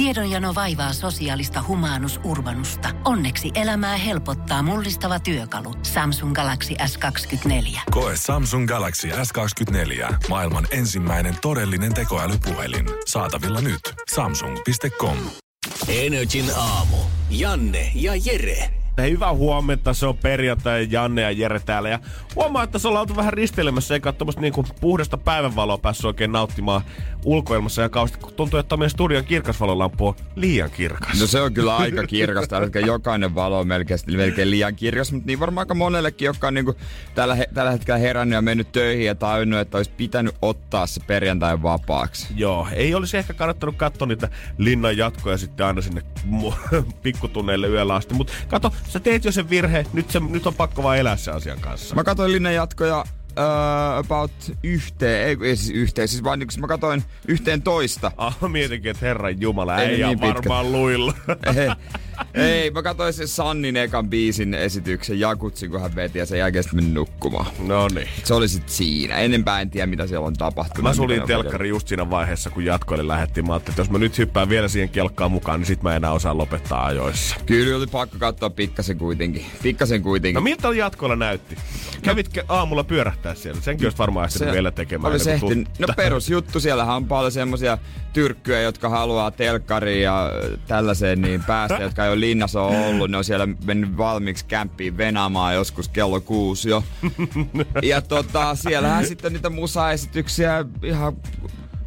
Tiedonjano vaivaa sosiaalista humanus urbanusta. Onneksi elämää helpottaa mullistava työkalu. Samsung Galaxy S24. Koe Samsung Galaxy S24. Maailman ensimmäinen todellinen tekoälypuhelin. Saatavilla nyt. Samsung.com. Energin aamu. Janne ja Jere. Hyvää huomenta, se on perjantai, Janne ja Jere täällä. Ja huomaa, että se ollaan oltu vähän risteilemässä, eikä tuommoista niinku puhdasta päivänvaloa päässyt oikein nauttimaan ulkoilmassa ja kausti. Tuntuu, että meidän studion kirkasvalolampu on liian kirkas. No se on kyllä aika kirkas. Tällä jokainen valo on melkein, melkein liian kirkas, mutta niin varmaan aika monellekin, joka on niinku tällä, he, tällä hetkellä herännyt ja mennyt töihin ja tajunnut, että olisi pitänyt ottaa se perjantai vapaaksi. Joo, ei olisi ehkä kannattanut katsoa niitä linnan jatkoja sitten aina sinne pikkutunneille yöllä asti. Mutta kato, sä teet jo sen virhe, nyt, se, nyt on pakko vaan elää sen asian kanssa. Mä katsoin linnan jatkoja uh, about yhteen, ei, ei siis yhteen, siis vaan niin mä katsoin yhteen toista. Ah, mietinkin, että herran jumala, ei, ei niin varmaan luilla. ei, mä katsoin sen Sannin ekan biisin esityksen Jakutsin, kun hän veti ja sen jälkeen sitten meni nukkumaan. No niin. Se oli sitten siinä. Enempää en tiedä, mitä siellä on tapahtunut. Mä sulin telkkari just siinä vaiheessa, kun jatkoille lähettiin. Mä että jos mä nyt hyppään vielä siihen kelkkaan mukaan, niin sit mä enää osaa lopettaa ajoissa. Kyllä oli pakko katsoa pikkasen kuitenkin. Pikkasen kuitenkin. No miltä jatkoilla näytti? Kävitkö aamulla pyörähtää siellä? Senkin olisi varmaan ehtinyt vielä tekemään. Oli ehti. No perusjuttu, siellähän on paljon semmosia tyrkkyjä, jotka haluaa telkkariin ja tällaiseen niin päästä, jotka ei ole linnassa ollut. Ne on siellä mennyt valmiiksi kämppiin venaamaan joskus kello kuusi jo. Ja tota, siellähän sitten niitä musaesityksiä ihan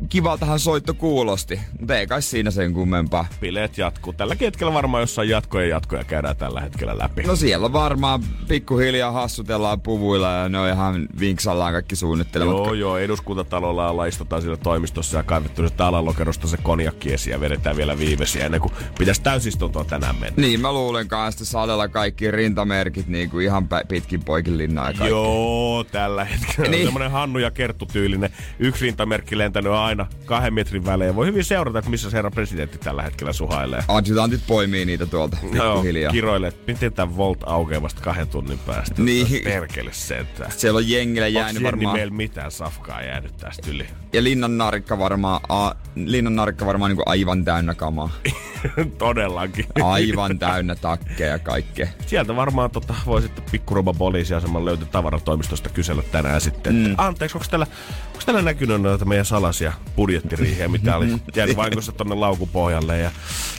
kivaltahan soitto kuulosti, mutta ei kai siinä sen kummempaa. Bileet jatkuu. Tällä hetkellä varmaan jossain jatkoja jatkoja käydään tällä hetkellä läpi. No siellä varmaan pikkuhiljaa hassutellaan puvuilla ja ne on ihan vinksallaan kaikki suunnittelemat. Joo, joo, eduskuntatalolla ollaan istutaan siellä toimistossa ja kaivettu se alalokerosta se konjakki esiin ja vedetään vielä viimeisiä ennen kuin pitäisi täysistuntoa tänään mennä. Niin, mä luulen kanssa, salella kaikki rintamerkit niin kuin ihan pitkin poikin linnaa Joo, tällä hetkellä niin. on semmoinen Hannu ja Kerttu tyylinen. Yksi rintamerkki lentänyt aina aina kahden metrin välein. Voi hyvin seurata, että missä se herra presidentti tällä hetkellä suhailee. Adjutantit poimii niitä tuolta pikkuhiljaa. Joo, kiroilee, että miten tämä Volt aukeaa vasta kahden tunnin päästä. Niin. Perkele sentään. Siellä on jengillä jäänyt varmaan... meillä mitään safkaa jäänyt tästä yli? Ja linnan narikka varmaan, a, linnan narikka varmaan niin aivan täynnä kamaa. Todellakin. Aivan täynnä takkeja ja kaikkea. Sieltä varmaan tota, voi sitten pikkuroba poliisiaseman löytyä tavaratoimistosta kysellä tänään sitten. Mm. Anteeksi, onko täällä, onko täällä näkynyt noita meidän salaisia budjettiriihiä, mitä oli jäänyt vaikutusta tonne laukupohjalle. Ja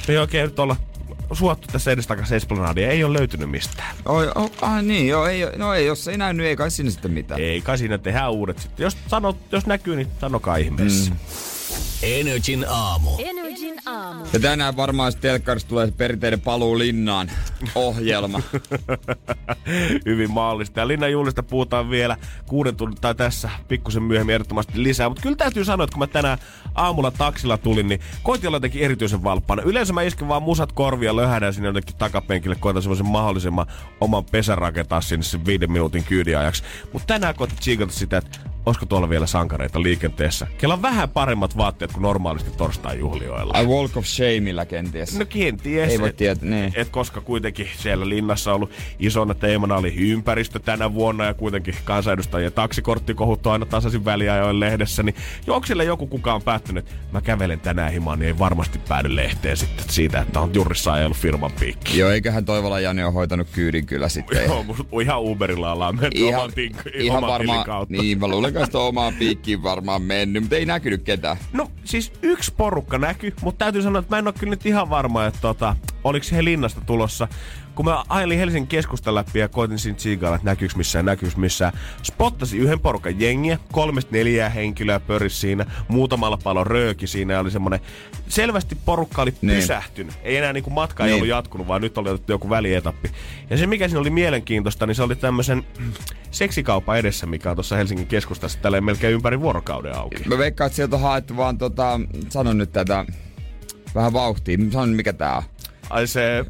me ei oikein nyt olla suottu tässä edestakaisin Esplanadia, ei ole löytynyt mistään. Oi, oh, ah, niin, joo, ei, no ei, jos ei näy, ei kai sinne sitten mitään. Ei kai siinä tehdään uudet sitten. Jos, sanot, jos näkyy, niin sanokaa ihmeessä. Mm. Energin aamu. Energin aamu. Ja tänään varmaan telkkarista tulee perinteinen paluu linnaan ohjelma. Hyvin maallista. Ja Linnan juhlista puhutaan vielä kuuden tunnin tai tässä pikkusen myöhemmin ehdottomasti lisää. Mutta kyllä täytyy sanoa, että kun mä tänään aamulla taksilla tulin, niin koitin olla jotenkin erityisen valppana. Yleensä mä isken vaan musat korvia löhänän sinne jotenkin takapenkille, koitan semmoisen mahdollisimman oman pesän rakentaa sinne sen viiden minuutin kyydiajaksi. Mutta tänään koitin tsiikata sitä, että olisiko tuolla vielä sankareita liikenteessä? Kellä on vähän paremmat vaatteet kuin normaalisti torstai-juhlioilla. I walk of shameilla kenties. No kenties. Ei voi tietää, niin. Et koska kuitenkin siellä linnassa on ollut isona teemana oli ympäristö tänä vuonna ja kuitenkin kansanedustajien taksikortti kohuttu aina tasaisin väliajoin lehdessä, niin onko siellä joku kukaan päättänyt, että mä kävelen tänään himaan, niin ei varmasti päädy lehteen sitten siitä, että on jurissa ajellut firman piikki. Joo, eiköhän Toivola Jani ole hoitanut kyydin kyllä sitten. Joo, ihan Uberilla ollaan mennyt ihan, oman, tink, ihan oman varmaan, kautta. Niin, mä luulen, että omaan piikkiin varmaan mennyt, mutta ei näkynyt ketään. No siis yksi porukka näkyy, mutta täytyy sanoa, että mä en ole kyllä nyt ihan varma, että tota, oliko he linnasta tulossa kun mä ajelin Helsingin keskustan läpi ja koitin siinä tsiikailla, että näkyykö missään, näkyykö missään. Spottasin yhden porukan jengiä, kolmesta neljää henkilöä pöris siinä, muutamalla palo rööki siinä ja oli semmonen, selvästi porukka oli niin. pysähtynyt. Ei enää niinku matka niin. ei ollut jatkunut, vaan nyt oli otettu joku välietappi. Ja se mikä siinä oli mielenkiintoista, niin se oli tämmöisen seksikaupan edessä, mikä on tuossa Helsingin keskustassa tällä melkein ympäri vuorokauden auki. Mä veikkaan, että sieltä on haettu vaan tota, sanon nyt tätä vähän vauhtia. Sanon mikä tää on. Ai se...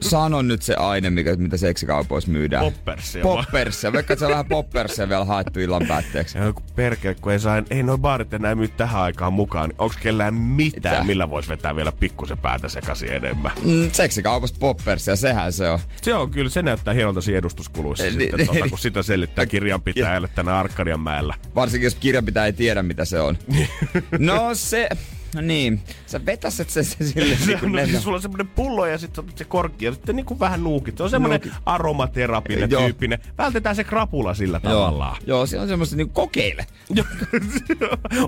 Sano nyt se aine, mikä, mitä seksikaupoissa myydään. Poppersia. Poppersia. Vaikka se on vähän poppersia vielä haettu illan päätteeksi. Ja kun perkele, kun ei, saa, ei noin baarit enää myy tähän aikaan mukaan, niin onko kellään mitään, Mitä? millä voisi vetää vielä pikkusen päätä sekaisin enemmän? Mm, seksikaupasta poppersia, sehän se on. Se on kyllä, se näyttää hienolta siinä edustuskuluissa eh, sitten, tota, kun sitä selittää kirjanpitäjälle tänä Arkadian mäellä. Varsinkin jos kirjanpitäjä ei tiedä, mitä se on. no se, No niin, sä vetäset sen, sen sille Se niin kuin on, ne- siis sulla on semmoinen pullo ja sitten se korkki ja sitten niinku vähän nuukit. Se on semmoinen Nuukit. aromaterapinen Joo. tyyppinen. Vältetään se krapula sillä Joo, tavallaan. joo, se on semmoista niinku kokeile.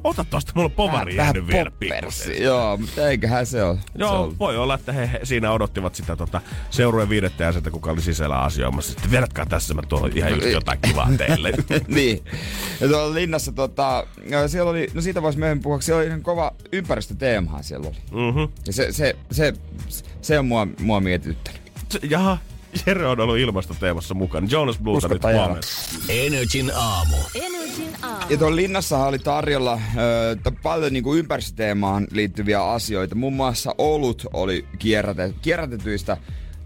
Ota tosta, mulla on povari jäänyt vielä poppersi. pikkusen. Joo, mutta eiköhän se ole. se Joo, on. voi olla, että he, he siinä odottivat sitä tota, seurueen viidettä jäsentä, kuka oli sisällä asioimassa. Sitten vedätkää tässä, mä tuon ihan just jotain kivaa teille. niin. Ja tuolla linnassa tota, ja siellä oli, no siitä voisi myöhemmin puhua, siellä oli ihan kova ympäristöteemahan siellä oli. mm-hmm. Ja se, se, se, se on mua, mua mietityttänyt. Jaha, Jere on ollut ilmastoteemassa mukana. Jonas Blues nyt. Energin aamu. Energin aamu. Ja tuolla linnassahan oli tarjolla t- paljon niinku ympäristöteemaan liittyviä asioita. Muun muassa olut oli kierrätet, kierrätetyistä,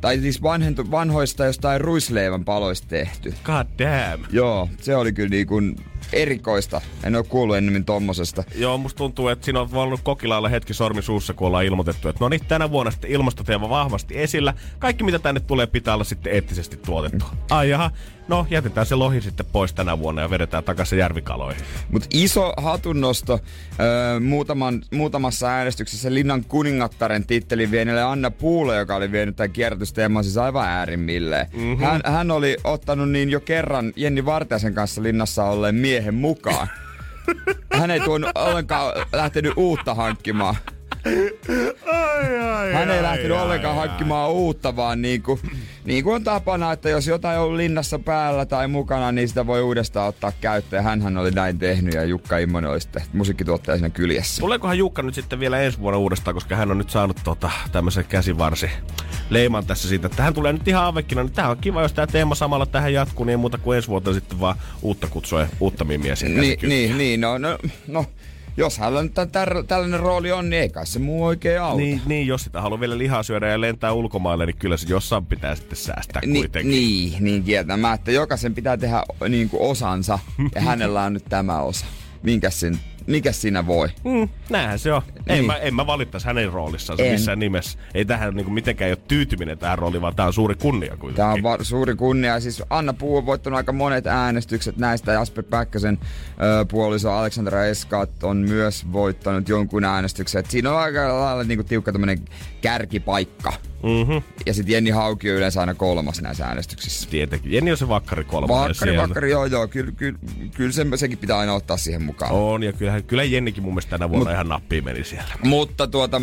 tai siis vanhentu, vanhoista jostain ruisleivän paloista tehty. God damn. Joo, se oli kyllä niinku erikoista. En ole kuullut ennemmin tommosesta. Joo, musta tuntuu, että siinä on voinut kokilailla hetki sormi suussa, kun ollaan ilmoitettu, että no niin, tänä vuonna sitten ilmastoteema vahvasti esillä. Kaikki, mitä tänne tulee, pitää olla sitten eettisesti tuotettu. Ai jaha, no jätetään se lohi sitten pois tänä vuonna ja vedetään takaisin järvikaloihin. Mutta iso hatunnosto öö, muutaman, muutamassa äänestyksessä Linnan kuningattaren tittelin vienille Anna Puule, joka oli vienyt tämän kierrätysteeman siis aivan äärimmilleen. Mm-hmm. Hän, hän oli ottanut niin jo kerran Jenni Vartiaisen kanssa linnassa olleen miehen mukaan. Hän ei tuonut ollenkaan lähtenyt uutta hankkimaan. Ai, ai, Hän ei ai, lähtenyt ai, ollenkaan ai. hankkimaan uutta, vaan niin kuin, niin kuin on tapana, että jos jotain on linnassa päällä tai mukana, niin sitä voi uudestaan ottaa käyttöön. Hänhän oli näin tehnyt ja Jukka Immonen oli sitten musiikkituottaja siinä kyljessä. Tuleekohan Jukka nyt sitten vielä ensi vuonna uudestaan, koska hän on nyt saanut tota, tämmöisen käsivarsi leiman tässä siitä, että hän tulee nyt ihan avekkina. Niin tämähän on kiva, jos tämä teema samalla tähän jatkuu, niin ei muuta kuin ensi vuotta sitten vaan uutta kutsua ja uutta sinne. Niin, niin, niin no, no, no, jos hänellä nyt tär- tällainen rooli on, niin ei kai se muu oikein auta. Niin, niin, jos sitä haluaa vielä lihaa syödä ja lentää ulkomaille, niin kyllä se jossain pitää sitten säästää Ni, kuitenkin. niin, niin kieltämättä. Jokaisen pitää tehdä niin kuin osansa ja hänellä on nyt tämä osa. Minkäs, sin, mikäs siinä voi? Mm, näinhän se on. En, Niin. mä, en mä valittaisi hänen roolissaan En. missään nimessä. Ei tähän niinku mitenkään ole tyytyminen tähän rooliin, vaan tää on suuri kunnia kuitenkin. Tämä on va- suuri kunnia. Siis Anna Puu on voittanut aika monet äänestykset näistä. Jasper Päkkösen ö, puoliso Alexandra Eskat on myös voittanut jonkun äänestyksen. Et siinä on aika lailla niinku tiukka tämmönen kärkipaikka. Mm-hmm. Ja sitten Jenni Hauki on yleensä aina kolmas näissä äänestyksissä. Tietenkin. Jenni on se vakkari kolmonen Vakkari, siellä. vakkari, joo joo, kyllä, kyllä, kyllä se, sekin pitää aina ottaa siihen mukaan. On, ja kyllä, kyllä Jennikin mun mielestä tänä vuonna Mut, ihan nappiin meni siellä. Mutta tuota,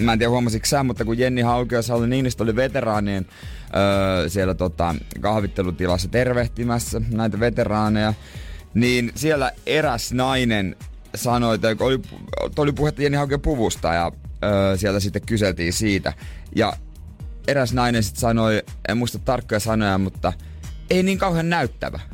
mä en tiedä huomasitko sä, mutta kun Jenni Hauki ja Sauli Niinistö oli veteraanien öö, siellä tota, kahvittelutilassa tervehtimässä näitä veteraaneja, niin siellä eräs nainen sanoi, että oli, oli puhetta Jenni Haukion puvusta ja öö, sieltä sitten kyseltiin siitä. Ja eräs nainen sitten sanoi, en muista tarkkoja sanoja, mutta ei niin kauhean näyttävä.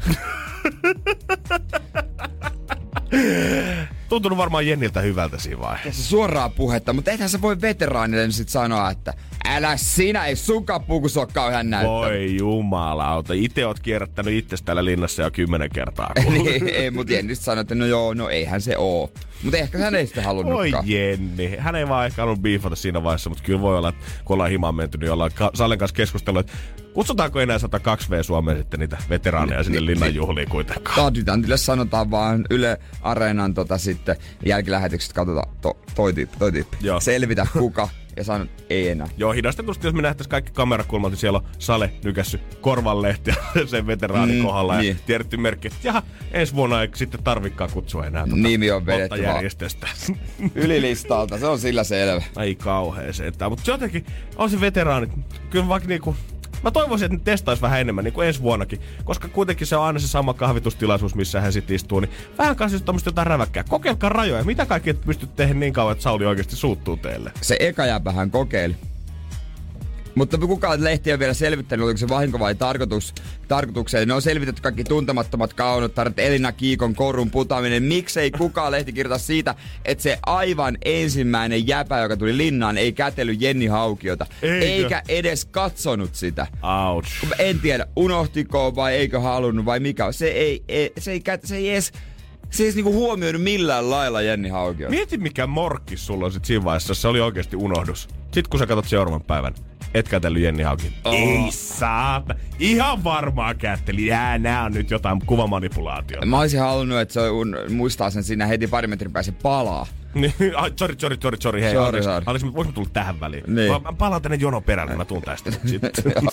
Tuntunut varmaan Jenniltä hyvältä siinä vaiheessa. se suoraa puhetta, mutta eihän se voi veteraanille nyt sit sanoa, että älä sinä, ei sunkaan pukus ole kauhean näyttävä. Voi jumalauta. Itse oot kierrättänyt itse täällä linnassa jo kymmenen kertaa. niin, ei, mutta Jenni sanoi, että no joo, no eihän se oo. Mutta ehkä hän ei sitä Oi halunnutkaan. Jenni. Hän ei vaan ehkä halunnut biifata siinä vaiheessa, mutta kyllä voi olla, että kun ollaan himaan menty, niin ollaan ka- Sallen kanssa keskustellut, että kutsutaanko enää 102V Suomeen sitten niitä veteraaneja sinne linnan juhliin kuitenkaan. Adjutantille sanotaan vaan Yle Areenan tota sitten jälkilähetykset, katsotaan to, toi tyyppi, toi tyyppi. Joo. Selvitä kuka ja sanon, ei enää. Joo, hidastetusti, jos me nähtäisiin kaikki kamerakulmat, niin siellä on Sale nykässy korvanlehtiä sen veteraanin Mm, kohdalla ja niin. tiedetty merkki, että jaha, ensi vuonna ei sitten tarvikaan kutsua enää tuota Nimi on vedetty järjestöstä. Ylilistalta, se on sillä selvä. Ai kauhea sentään. Mutta jotenkin on se veteraanit. Kyllä vaikka niinku... Mä toivoisin, että ne testais vähän enemmän, niin kuin ensi vuonnakin. Koska kuitenkin se on aina se sama kahvitustilaisuus, missä hän sitten istuu. Niin vähän kanssa just tämmöistä jotain räväkkää. Kokeilkaa rajoja. Mitä kaikki pystyt tehdä niin kauan, että Sauli oikeasti suuttuu teille? Se eka jäpähän kokeili. Mutta kukaan lehti vielä selvittänyt, oliko se vahinko vai tarkoitus, tarkoitukseen. Ne on selvitetty kaikki tuntemattomat kaunottaret, Elina Kiikon korun putaminen. Miksei kukaan lehti kirjoita siitä, että se aivan ensimmäinen jäpä, joka tuli linnaan, ei kätellyt Jenni Haukiota. Eikö? Eikä edes katsonut sitä. Ouch. En tiedä, unohtiko vai eikö halunnut vai mikä. Se ei, ei, se ei, se ei edes, edes niinku huomioinut millään lailla Jenni Haukiota. Mieti mikä morkkis sulla on sit siinä vaiheessa, se oli oikeasti unohdus. Sitten kun sä katsot seuraavan päivän, et kätellyt Jenni Haukin. Oh. Ei saata. Ihan varmaan kätteli. Jää, nää on nyt jotain kuvamanipulaatiota. Mä olisin halunnut, että se un, muistaa sen siinä heti pari metrin päässä palaa. Niin, ai, sorry, sorry, sorry, sorry, hei, Sorry, anteeksi. sorry. Anteeksi, mä tulla tähän väliin? Niin. Mä, mä palaan tänne jonon perään, niin mä tuun tästä nyt sitten.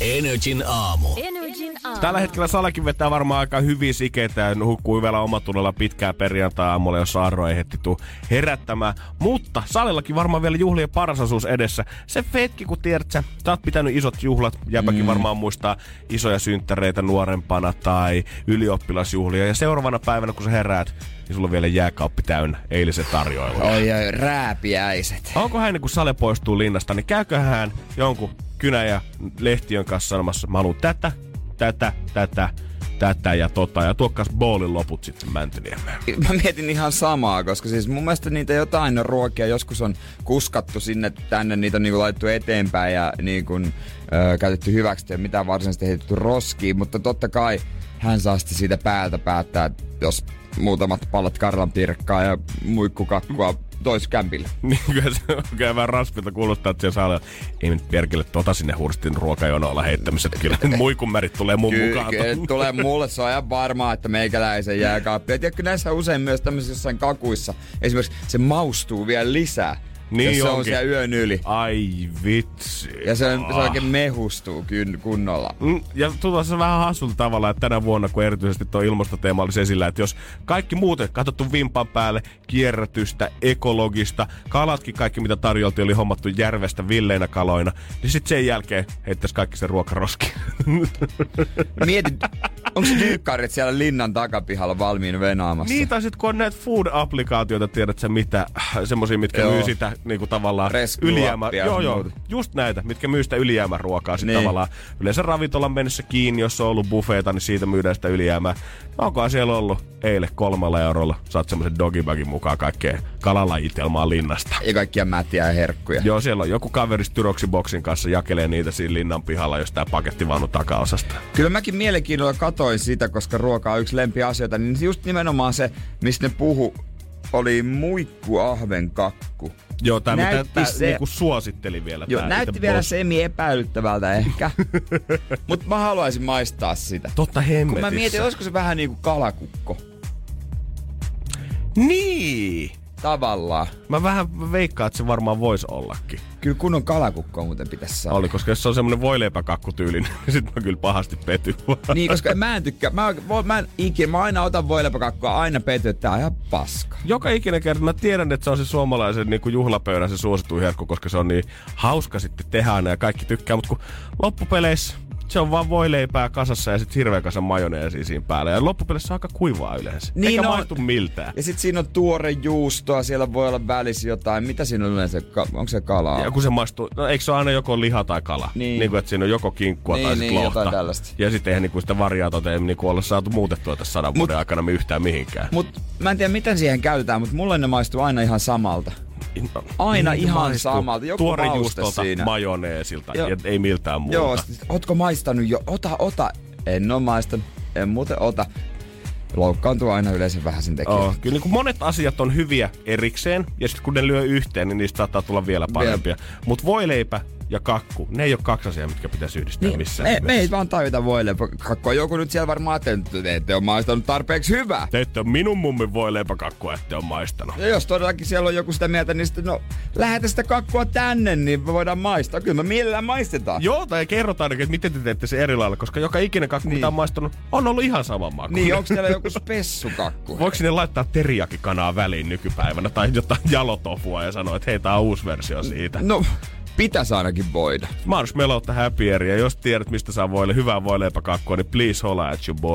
Energin aamu. Energin aamu. Tällä hetkellä Salakin vetää varmaan aika hyvin sikeitä ja hukkuu hyvällä omatunnolla pitkää perjantai-aamulla, jos Arro ei heti tuu herättämään. Mutta Salillakin varmaan vielä juhlien paras asuus edessä. Se fetki, kun tiedät sä, sä oot pitänyt isot juhlat. Jäpäkin mm. varmaan muistaa isoja synttäreitä nuorempana tai ylioppilasjuhlia. Ja seuraavana päivänä, kun sä heräät, niin sulla on vielä jääkaappi täynnä eilisen tarjoilun. Oi, oi, rääpiäiset. Onko hän, niin kun Sale poistuu linnasta, niin käyköhän hän jonkun kynä ja lehtiön kanssa sanomassa, mä haluan tätä, tätä, tätä, tätä ja tota, ja tuokkaas boolin loput sitten Mäntyniemeen. Mä mietin ihan samaa, koska siis mun mielestä niitä jotain ruokia joskus on kuskattu sinne tänne, niitä on niinku laitettu eteenpäin ja niinku, ö, käytetty hyväksi ja mitään varsinaisesti heitetty roskiin, mutta totta kai hän saa sitten siitä päältä päättää, jos muutamat pallat Karlan pirkkaa ja muikkukakkua tois kämpille. Niin kyllä se on kyllä vähän raspilta kuulostaa, että siellä saa ei nyt perkele tota sinne hurstin ruokajonoa olla heittämässä, että kyllä muikunmärit tulee mun Kyllä, mukaan. kyllä, tulee mulle, se on ihan varmaa, että meikäläisen jääkaappi. Ja tiedätkö, näissä usein myös tämmöisissä jossain kakuissa, esimerkiksi se maustuu vielä lisää. Niin jos se on siellä yön yli. Ai vitsi. Ja se, se Ah. oikein mehustuu kyn- kunnolla. Mm, Ja tuntuu se vähän hassulta tavalla, että tänä vuonna, kun erityisesti tuo ilmastoteema olisi esillä, että jos kaikki muuten katsottu vimpan päälle, kierrätystä, ekologista, kalatkin kaikki mitä tarjoltiin oli hommattu järvestä villeinä kaloina, niin sitten sen jälkeen heittäisi kaikki se ruokaroski. Mietin, onko dyykkarit siellä linnan takapihalla valmiin venaamassa? niin, tai sitten kun on näitä food-applikaatioita, tiedät sä mitä, semmosia, mitkä Joo. myy sitä niinku tavallaan ylijäämä. Joo, joo, just näitä, mitkä myy sitä ylijäämäruokaa sitten Niin. tavallaan. Yleensä ravintolan mennessä kiinni, jos on ollut buffeita, niin siitä myydään sitä ylijäämää. No, onkohan siellä ollut eilen kolmella eurolla, saat semmoisen dogibagin mukaan kaikkea kalalajitelmaa linnasta. Ja kaikkia mätiä ja herkkuja. Joo, siellä on joku kaveri Styroxiboksin kanssa jakelee niitä siinä linnan pihalla, jos tää pakettivaunu takaosasta. Kyllä mäkin mielenkiinnolla katoin sitä, koska ruoka on yksi lempiasioita, niin just nimenomaan se, mistä ne puhu, oli muikku ahvenkakku. Joo, tää mitä tää se- niinku suositteli vielä. Joo, tää näytti vielä boss. semi epäilyttävältä ehkä. Mutta mä haluaisin maistaa sitä. Totta Kun hemmetissä. mä mietin, olisiko se vähän niinku kalakukko. Niin! Tavallaan. Mä vähän veikkaan, että se varmaan voisi ollakin. Kyllä kunnon kalakukko muuten pitäisi saada. Oli, koska jos se on semmonen voileipäkakkutyylinen, niin sit mä kyllä pahasti petyn. Niin, koska mä en tykkää. Mä, mä en ikinä, mä aina otan voileipäkakkua, aina pety, että tää on ihan paska. Joka ikinen kerta mä tiedän, että se on se suomalaisen niin kuin juhlapöydän se suosituin herkku, koska se on niin hauska sitten tehdä aina ja kaikki tykkää. Mutta kun loppupeleissä se on vaan voileipää kasassa ja sitten hirveä kasa majoneesia siinä päällä. Ja loppupeleissä on aika kuivaa yleensä. Niin Eikä on. maistu miltään. Ja sit siinä on tuore juustoa, siellä voi olla välissä jotain. Mitä siinä on yleensä? Onko se kalaa? Ja kun se maistuu, no eikö se ole aina joko liha tai kala? Niin. niin kuin, että siinä on joko kinkkua Niin, tai sitten niin, lohta. tällaista. Ja sitten eihän niinku sitä variaatiota ei niinku olla saatu muutettua tässä sadan vuoden aikana me yhtään mihinkään. Mut mä en tiedä miten siihen käytetään, mutta mulle ne maistuu aina ihan samalta. Aina Niin ihan maistuu. samalta. Joku Tuore juustolta, siinä. majoneesilta ja ei miltään muuta. Joo, ootko maistanut jo? Ota, ota. En oo maistanut. En muuten ota. Loukkaantuu aina yleensä vähän sen tekijä. Oh, kyllä niin kuin monet asiat on hyviä erikseen, ja sitten kun ne lyö yhteen, niin niistä saattaa tulla vielä parempia. Mutta voileipä ja kakku, ne ei ole kaksi asiaa, mitkä pitäisi yhdistää niin, missään me, me ei vaan tajuta voileipäkakkua. Joku nyt siellä varmaan ajattelee, että te ette ole maistanut tarpeeksi hyvää. Te ette ole minun mummin voileipäkakkua, ette ole maistanut. Ja jos todellakin siellä on joku sitä mieltä, niin sitten no, lähetä sitä kakkua tänne, niin me voidaan maistaa. Kyllä me millään maistetaan. Joo, tai kerrotaan ainakin, että miten te teette se eri lailla, koska joka ikinen kakku. Niin. mitä on maistanut, on ollut ihan sama maku. Niin, onko siellä joku spessukakku? Voiko sinne laittaa teriakikanaa väliin nykypäivänä tai jotain jalotofua ja sanoa, että hei, tää on uusi versio siitä. No, pitäisi ainakin voida. Marshmallowta happy ja jos tiedät, mistä saa voille hyvää voileipäkakkua, niin please holla at your boy.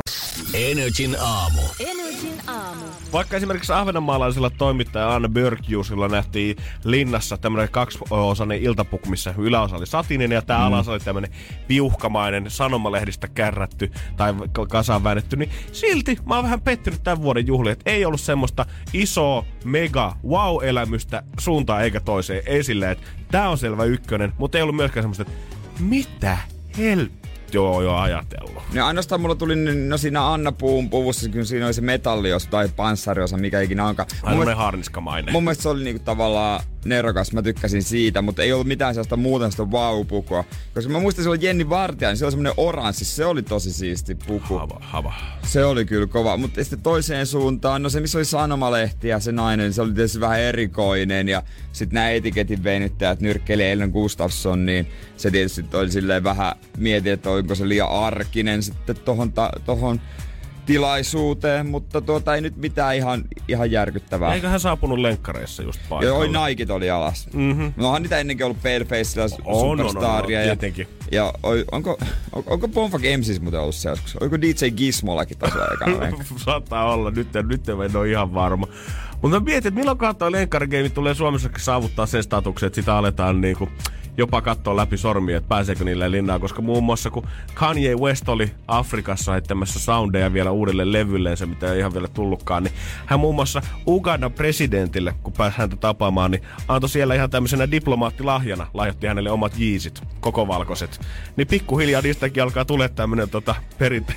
Energin aamu. Energin aamu. Vaikka esimerkiksi ahvenanmaalaisella toimittaja Anna Björkjusilla nähtiin linnassa tämmöinen kaksiosainen iltapuku, missä yläosa oli satininen ja tämä mm. alaosa oli tämmöinen piuhkamainen sanomalehdistä kärrätty tai kasaan väännetty, niin silti mä oon vähän pettynyt tämän vuoden juhliin, että ei ollut semmoista isoa, mega, wow-elämystä suuntaan eikä toiseen esille, että tää on selvä ykkönen, mutta ei ollut myöskään semmoista, että mitä helppoa on jo ajatellut. Ja ainoastaan mulla tuli, no siinä Anna Puun puvussa, kun siinä oli se metalliosa tai panssariosa, mikä ikinä onkaan. Mun Aina mielestä, harniskamainen. mun mielestä se oli niinku tavallaan nerokas, mä tykkäsin siitä, mutta ei ollut mitään sellaista muuta sitä wow-pukua. Koska mä muistan silloin Jenni Vartija, niin se oli semmonen oranssi, se oli tosi siisti puku. Hava, hava. Se oli kyllä kova, mutta sitten toiseen suuntaan, no se missä oli sanomalehti ja se nainen, se oli tietysti vähän erikoinen ja sitten nämä etiketin venyttäjät, nyrkkeilijä Ellen Gustafsson, niin se tietysti oli silleen vähän mietin, että onko se liian arkinen sitten tohon, ta- tohon tilaisuuteen, mutta tuota ei nyt mitään ihan, ihan järkyttävää. Eikö hän saapunut lenkkareissa just paikalle? oi Nikit oli alas. Mhm. Mm-hmm. No onhan niitä ennenkin ollut Palefaceilla On, on, on, Superstaria. on, ja, tietenkin. ja onko, on, onko Bonfak MCs muuten ollut se joskus? Oliko DJ Gizmollakin tasolla ekana? Saattaa olla, nyt, nyt en ole ihan varma. Mutta mietin, että milloin toi lenkkarigeimi tulee Suomessa saavuttaa sen statuksen, että sitä aletaan niinku jopa katsoa läpi sormia, että pääseekö niille linnaan, koska muun muassa kun Kanye West oli Afrikassa heittämässä soundeja vielä uudelle levylleen, se mitä ei ihan vielä tullutkaan, niin hän muun muassa Ugandan presidentille, kun pääsi häntä tapaamaan, niin antoi siellä ihan tämmöisenä diplomaattilahjana, lahjoitti hänelle omat jiisit, koko valkoiset. Niin pikkuhiljaa niistäkin alkaa tulee tämmönen tota, perinte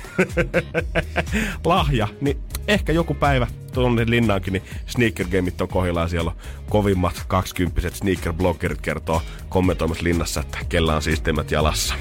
lahja, niin ehkä joku päivä tuonne linnaankin, niin sneaker gameit on kohdillaan. Siellä on kovimmat 20 sneaker bloggerit kertoo kommentoimassa linnassa, että kellä on siisteimmät jalassa.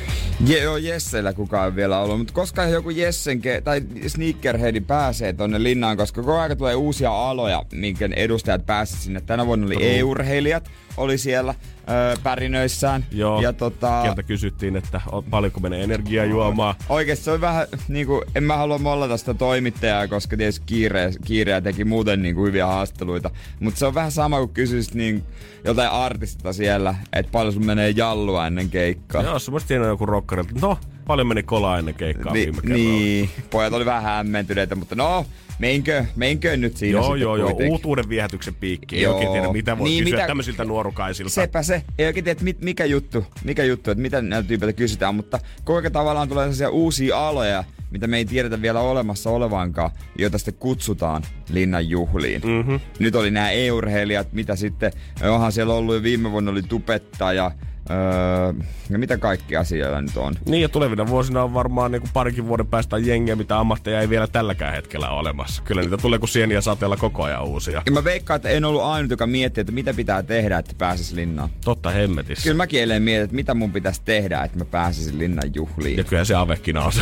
Je, joo, Jessellä kukaan ei vielä ollut, mutta koska joku Jessen ke- tai Sneakerheadi pääsee tonne linnaan, koska koko ajan tulee uusia aloja, minkä edustajat pääsivät sinne. Tänä vuonna oli e-urheilijat, oli siellä öö, pärinöissään. Joo, ja tota, Kieltä kysyttiin, että paljonko menee energiaa juomaan. Oikeesti se on vähän niinku, en mä halua mollata sitä toimittajaa, koska tietysti kiire, kiireä teki muuten niinku hyviä haasteluita. Mutta se on vähän sama kuin kysyisit niin jotain artista siellä, että paljon sun menee jallua ennen keikkaa. Joo, se musta joku rockerilta. No, paljon meni kolaa ennen keikkaa Ni- viime kerralla. niin, pojat oli vähän hämmentyneitä, mutta no, meinkö, meinkö nyt siinä Joo, joo, joo. Uutuuden viehätyksen piikki. Ei Joo. oikein tiedä, mitä voi Niin, kysyä mitä- tämmöisiltä nuorukaisilta. Sepä se. Ei oikein tiedä, että mit, mikä juttu, mikä juttu, että mitä näiltä tyypeiltä kysytään, mutta kuinka tavallaan tulee sellaisia uusia aloja, mitä me ei tiedetä vielä olemassa olevankaan, joita sitten kutsutaan linnan juhliin. Mm-hmm. Nyt oli nämä e-urheilijat, mitä sitten, onhan siellä ollut jo viime vuonna oli tubettaja, öö, ja mitä kaikkia siellä nyt on. Niin, ja tulevina vuosina on varmaan niin kuin parikin vuoden päästä jengiä, mitä ammatteja ei vielä tälläkään hetkellä ole olemassa. Kyllä niitä tulee kuin sieniä sateella koko ajan uusia. Ja mä veikkaan, että en ollut ainut, joka miettii, että mitä pitää tehdä, että pääsis linnaan. Totta hemmetissä. Kyllä mäkin eilen mietin, että mitä mun pitäisi tehdä, että mä pääsisin linnan juhliin. Ja kyllä se avekina on se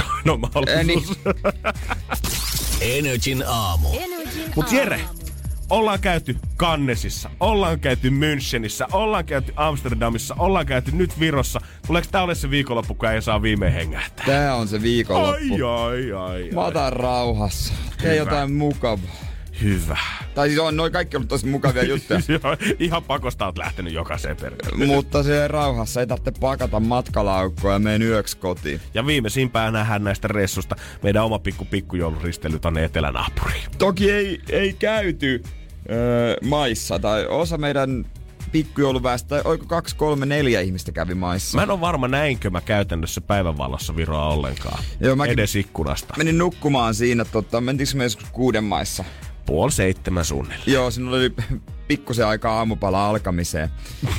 Ää, niin. Energin aamu. Energin Mut Jere, aamu. Ollaan käyty Cannesissa, ollaan käyty Münchenissä, ollaan käyty Amsterdamissa, ollaan käyty nyt Virossa. Tuleeko tää ole se viikonloppu, kun ei saa viimein hengähtää? Tää on se viikonloppu. Ai, ai, ai, Mä ai. otan rauhassa. Tee jotain mukavaa. Hyvä. Tai siis on noin kaikki ollut tosi mukavia juttuja. Joo, Ihan pakosta oot lähtenyt jokaiseen perkele. Mutta se rauhassa ei tarvitse pakata matkalaukkoa ja menen yöksi kotiin. Ja viimeisimpään nähdään näistä ressusta meidän oma pikku pikkujouluristely tonne etelänaapuriin. Toki ei, ei käyty öö, maissa, tai osa meidän pikkujouluväestä, tai oiko kaksi, kolme, neljä ihmistä kävi maissa. Mä en ole varma näinkö mä käytännössä päivänvalossa Viroa ollenkaan. Joo, mäkin- Edes ikkunasta. Menin nukkumaan siinä, tota, mentiinkö me joskus kuuden maissa? Puoli seitsemän suunnilleen. Joo, sinulla oli pikkusen aikaa aamupala alkamiseen.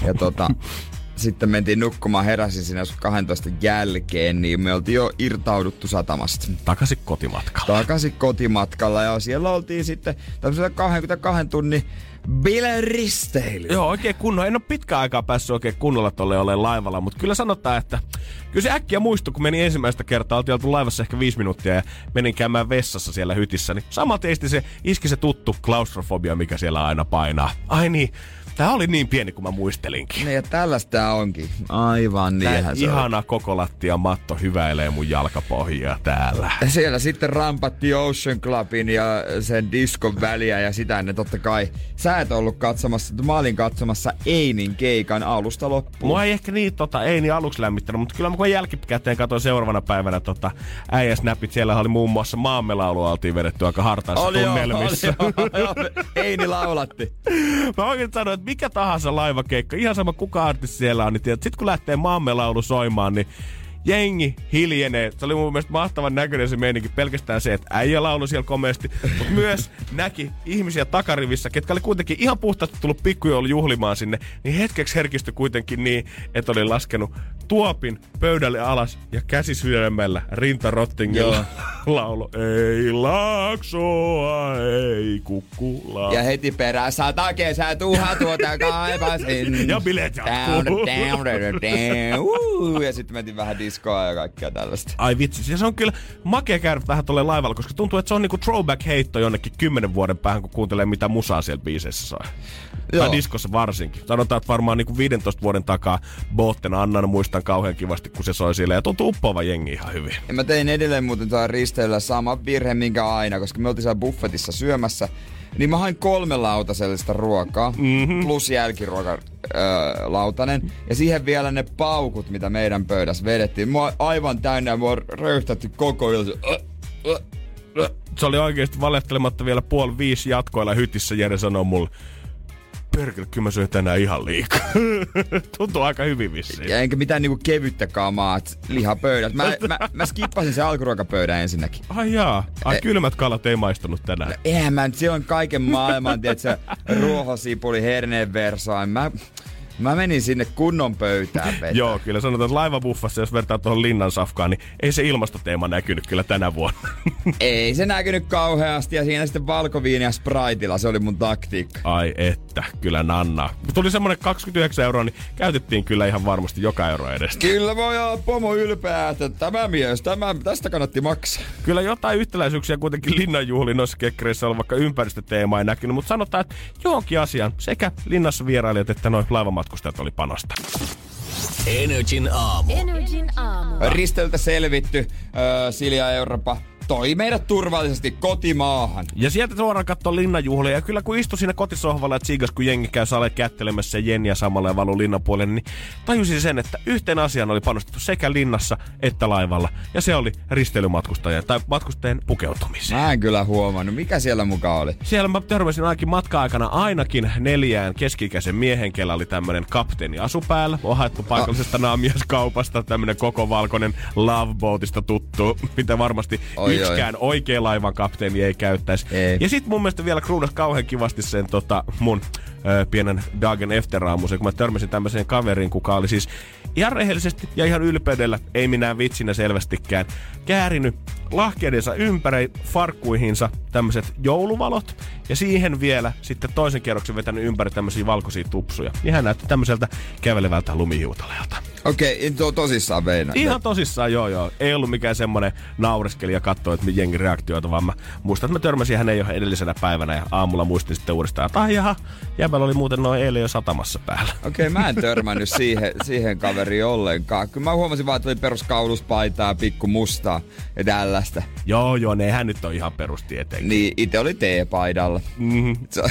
Ja tota, sitten mentiin nukkumaan, heräsin siinä joskus 12 jälkeen, niin me oltiin jo irtauduttu satamasta. Takaisin kotimatkalla. Takaisin kotimatkalla ja siellä oltiin sitten tämmöisellä 22 tunnin bileristeily. Joo, oikein kunnolla. En ole pitkään aikaa päässyt oikein kunnolla tolle olemaan laivalla, mutta kyllä sanotaan, että kyllä se äkkiä muistui, kun meni ensimmäistä kertaa, oltiin oltu laivassa ehkä viisi minuuttia ja menin käymään vessassa siellä hytissä, niin saman teisti se iski se tuttu klaustrofobia, mikä siellä aina painaa. Ai niin, tää oli niin pieni kuin mä muistelinkin. Niin ja tällaista onkin. Aivan Tää niinhän se on. ihana koko lattia matto hyväilee mun jalkapohjia täällä. Ja Siellä sitten rampatti Ocean Clubin ja sen diskon väliä ja sitä ennen totta kai. Sä et ollut katsomassa, mä olin katsomassa Einin keikan alusta loppuun. Mua ei ehkä niin, tota, ei niin aluksi lämmittänyt, mutta kyllä mä kun jälkikäteen katsoin seuraavana päivänä tota, äijäsnäpit, siellä oli muun muassa maamelaulua oltiin vedetty aika hartaissa Oli joo, tunnelmissa. oli joo, joo. Eini laulatti. Mä oikein sanoin, että mikä tahansa laivakeikka, ihan sama kuka artisti siellä on, niin tiedät, sit kun lähtee maamme laulu soimaan, niin jengi hiljenee. Se oli mun mielestä mahtavan näköinen se meininki. Pelkästään se, että äijä laulu siellä komeasti, mutta myös näki ihmisiä takarivissä, ketkä oli kuitenkin ihan puhtaasti tullut pikkujoulu juhlimaan sinne, niin hetkeksi herkistyi kuitenkin niin, että oli laskenut tuopin pöydälle alas ja käsi sydämellä rinta rottingilla laulu. Ei laaksoa, ei kukkula. Ja heti perään sata kesää tuhat tuota kaipasin. Ja bileet jatkuu. Down, down, down, down, uh, Ja sitten mentiin vähän diskoa ja kaikkea tällaista. Ai vitsi, siis se on kyllä makea käydä vähän tuolle laivalla, koska tuntuu, että se on niinku throwback-heitto jonnekin kymmenen vuoden päähän, kun kuuntelee mitä musaa siellä biiseissä saa. Joo. Tai diskossa varsinkin. Sanotaan, että varmaan niinku 15 vuoden takaa Botten Annan muistan kauhean kivasti, kun se soi siellä. Ja tuntuu uppoava jengi ihan hyvin. Ja mä tein edelleen muuten tuolla risteillä sama virhe, minkä aina, koska me oltiin siellä buffetissa syömässä. Niin mä hain kolme lautasellista ruokaa, mm-hmm. plus jälkiruoka öö, lautanen. Ja siihen vielä ne paukut, mitä meidän pöydässä vedettiin. Mua aivan täynnä ja mua röyhtätti koko ilta. Se oli oikeasti valehtelematta vielä puoli viisi jatkoilla hytissä. Jere sanoi mulle, perkele, kyllä mä söin tänään ihan liikaa. Tuntuu aika hyvin vissiin. Ja enkä mitään niinku kevyttä kamaa, lihapöydät. Mä, mä, mä skippasin sen alkuruokapöydän ensinnäkin. Ai jaa, ai Eh. kylmät kalat ei maistunut tänään. Eihän mä nyt, se on kaiken maailman, tiedätkö, ruohosipuli, herneen versoin. Mä, mä menin sinne kunnon pöytään vetää. Joo, kyllä sanotaan, että laivabuffassa, jos vertaa tuohon linnan safkaan, niin ei se ilmastoteema näkynyt kyllä tänä vuonna. Ei se näkynyt kauheasti ja siinä sitten valkoviini ja Spriteilla, se oli mun taktiikka. Ai että, kyllä Nanna. Tuli semmonen 29 euroa, niin käytettiin kyllä ihan varmasti joka euro edestä. Kyllä voi olla pomo ylpeä, että tämä mies, tämä, tästä kannatti maksaa. Kyllä jotain yhtäläisyyksiä kuitenkin linnanjuhliin noissa kekkereissä on, vaikka ympäristöteema ei näkynyt, mutta sanotaan, että johonkin asiaan sekä linnassa vierailijat että noin laivamatkustajat oli panosta. Energin aamu. Energin aamu. Risteltä selvitty, öö, Silja Eurooppa toi meidät turvallisesti kotimaahan. Ja sieltä suoraan katsoo linnanjuhlia. Ja kyllä kun istui siinä kotisohvalla ja tsiigas, kun jengi käy sale kättelemässä ja Jenniä samalla ja valuu linnan puolelle, niin tajusin sen, että yhteen asiaan oli panostettu sekä linnassa että laivalla. Ja se oli risteilymatkustajien tai matkustajien pukeutumiseen. Mä en kyllä huomannut, mikä siellä mukaan oli. Siellä mä törmäsin ainakin matka-aikana ainakin neljään keski-ikäisen miehen, kellä oli tämmönen kapteeni asu päällä. On haettu paikallisesta naamiaskaupasta tämmönen koko valkoinen Love Boatista tuttu, mitä varmasti Oi, yksikään oikea laivan kapteeni ei käyttäisi. Ei. Ja sit mun mielestä vielä kruunas kauhean kivasti sen tota, mun ö, pienen Dagen Efteraamusen, kun mä törmäsin tämmöiseen kaveriin, kuka oli siis ihan rehellisesti ja ihan ylpeydellä, ei minä vitsinä selvästikään, käärinyt lahkeidensa ympäri farkkuihinsa tämmöiset jouluvalot ja siihen vielä sitten toisen kerroksen vetänyt ympäri tämmöisiä valkoisia tupsuja. Ja hän näytti tämmöiseltä kävelevältä lumihiutaleelta. Okei, okay, to, tosissaan Veina. Ihan tosissaan, joo joo. Ei ollut mikään semmonen naureskeli ja katsoi, että jengi reaktioita, vaan mä muistan, että mä törmäsin hänen jo edellisenä päivänä ja aamulla muistin sitten uudestaan, että ai jaha, jäbällä oli muuten noin eilen jo satamassa päällä. Okei, okay, mä en törmännyt siihen, siihen kaveriin ollenkaan. Kyllä mä huomasin vaan, että oli peruskauluspaitaa, pikku mustaa ja tällaista. Joo joo, nehän nyt on ihan perustieteen. Niin itse oli T-paidalla. Mm-hmm. Se,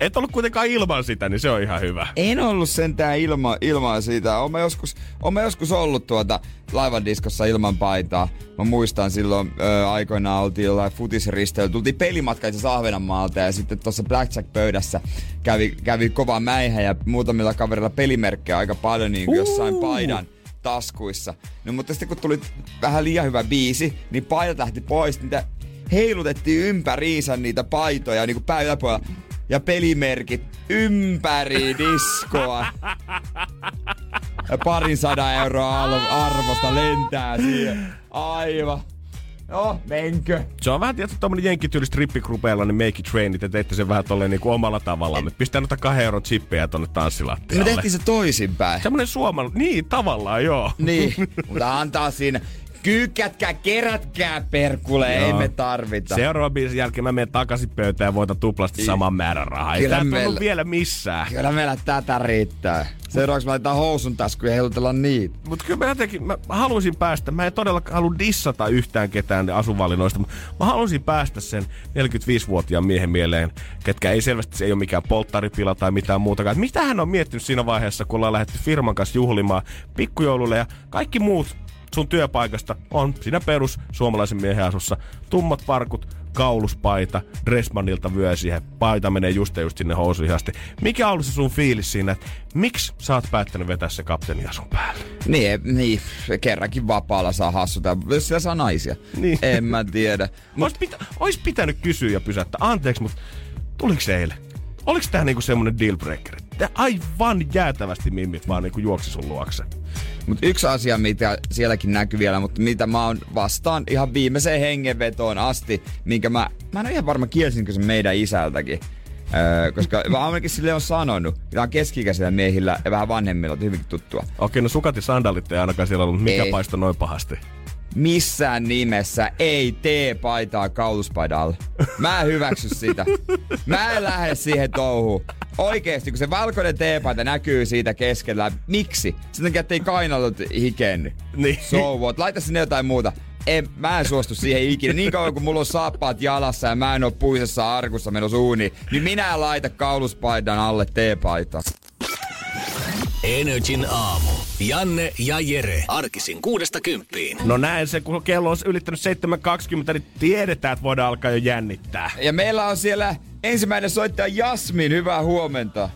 Et ollut kuitenkaan ilman sitä, niin se on ihan hyvä. en ollut sentään ilma, ilman siitä. Mä joskus, joskus ollut tuota laivan diskossa ilman paitaa. Mä muistan silloin ö, aikoinaan oltiin jollain futisristeillä. Tultiin pelimatka itse Ahvenanmaalta ja sitten tuossa Blackjack-pöydässä kävi, kävi kova mäihä ja muutamilla kaverilla pelimerkkejä aika paljon niin kuin jossain paidan taskuissa. No mutta sitten kun tuli vähän liian hyvä biisi, niin paidat lähti pois. Niitä heilutettiin ympäriinsä niitä paitoja niin kuin pää yläpuolella. Ja pelimerkit ympäri diskoa. Parin sadan euroa arvosta lentää siihen. Aivan. No, menkö? Se on vähän tietysti tommonen jenkkityyli strippikrupeilla, niin make it train, te teitte sen vähän tolleen niinku omalla tavallaan. Me pistää noita kahden euron chippejä tonne Me tanssilattialle. tehtiin se toisinpäin. Semmonen suomalainen, niin tavallaan joo. Niin, mutta antaa siinä. Kyykätkää, kerätkää perkule, ei Joo. me tarvita. Seuraavan biisin jälkeen mä menen takaisin pöytään ja voitan tuplasti saman määrän rahaa. Ei tää meillä- vielä missään. Kyllä meillä tätä riittää. Seuraavaksi me laitetaan housun taskuun ja heilutellaan niitä. Mutta kyllä mä jotenkin, mä haluaisin päästä, mä en todella halua dissata yhtään ketään asuvalinnoista, mutta mä haluaisin päästä sen 45-vuotiaan miehen mieleen, ketkä ei selvästi, se ei ole mikään polttaripila tai mitään muutakaan. Mitä hän on miettinyt siinä vaiheessa, kun ollaan lähdetty firman kanssa juhlimaan pikkujoululle ja kaikki muut sun työpaikasta on siinä perus suomalaisen miehen asussa. Tummat parkut, kauluspaita, Dressmanilta vyö siihen, paita menee just ja just sinne housuihin asti. Mikä on ollut se sun fiilis siinä, että miksi sä oot päättänyt vetää se kapteeniasun päälle? Niin, e- niin, kerrankin vapaalla saa hassuta, jos siellä saa naisia. Niin. En mä tiedä. Ois, pitä, ois pitänyt kysyä ja pysäyttää. Anteeksi, mutta tuliko se eilen? Oliko tää niinku semmonen dealbreaker? Tää aivan jäätävästi mimmit vaan niinku juoksi sun luokse. Mutta yksi asia, mitä sielläkin näkyy vielä, mutta mitä mä oon vastaan ihan viimeiseen hengenvetoon asti, minkä mä, mä en ole ihan varma kielsinkö sen meidän isältäkin. Öö, koska mä ainakin sille on sanonut, tämä on keski-ikäisillä miehillä ja vähän vanhemmilla, on hyvinkin tuttua. Okei, no sukat ja sandalit ei ainakaan siellä ollut. Mikä Ei. paistoi noin pahasti? Missään nimessä ei tee paitaa kauluspaidalle. Mä en hyväksy sitä. Mä en lähde siihen touhuun. Oikeesti, kun se valkoinen teepaita näkyy siitä keskellä. Miksi? Sen takia, ettei kainalut hikenny. Niin. So what? Laita sinne jotain muuta. En, mä en suostu siihen ikinä. Niin kauan kun mulla on saappaat jalassa ja mä en oo puisessa arkussa menossa uuniin, niin minä en laita kauluspaidan alle teepaitaa. Energin aamu. Janne ja Jere. Arkisin kuudesta kymppiin. No näin se, kun kello on ylittänyt 7.20, niin tiedetään, että voidaan alkaa jo jännittää. Ja meillä on siellä ensimmäinen soittaja Jasmin. Hyvää huomenta.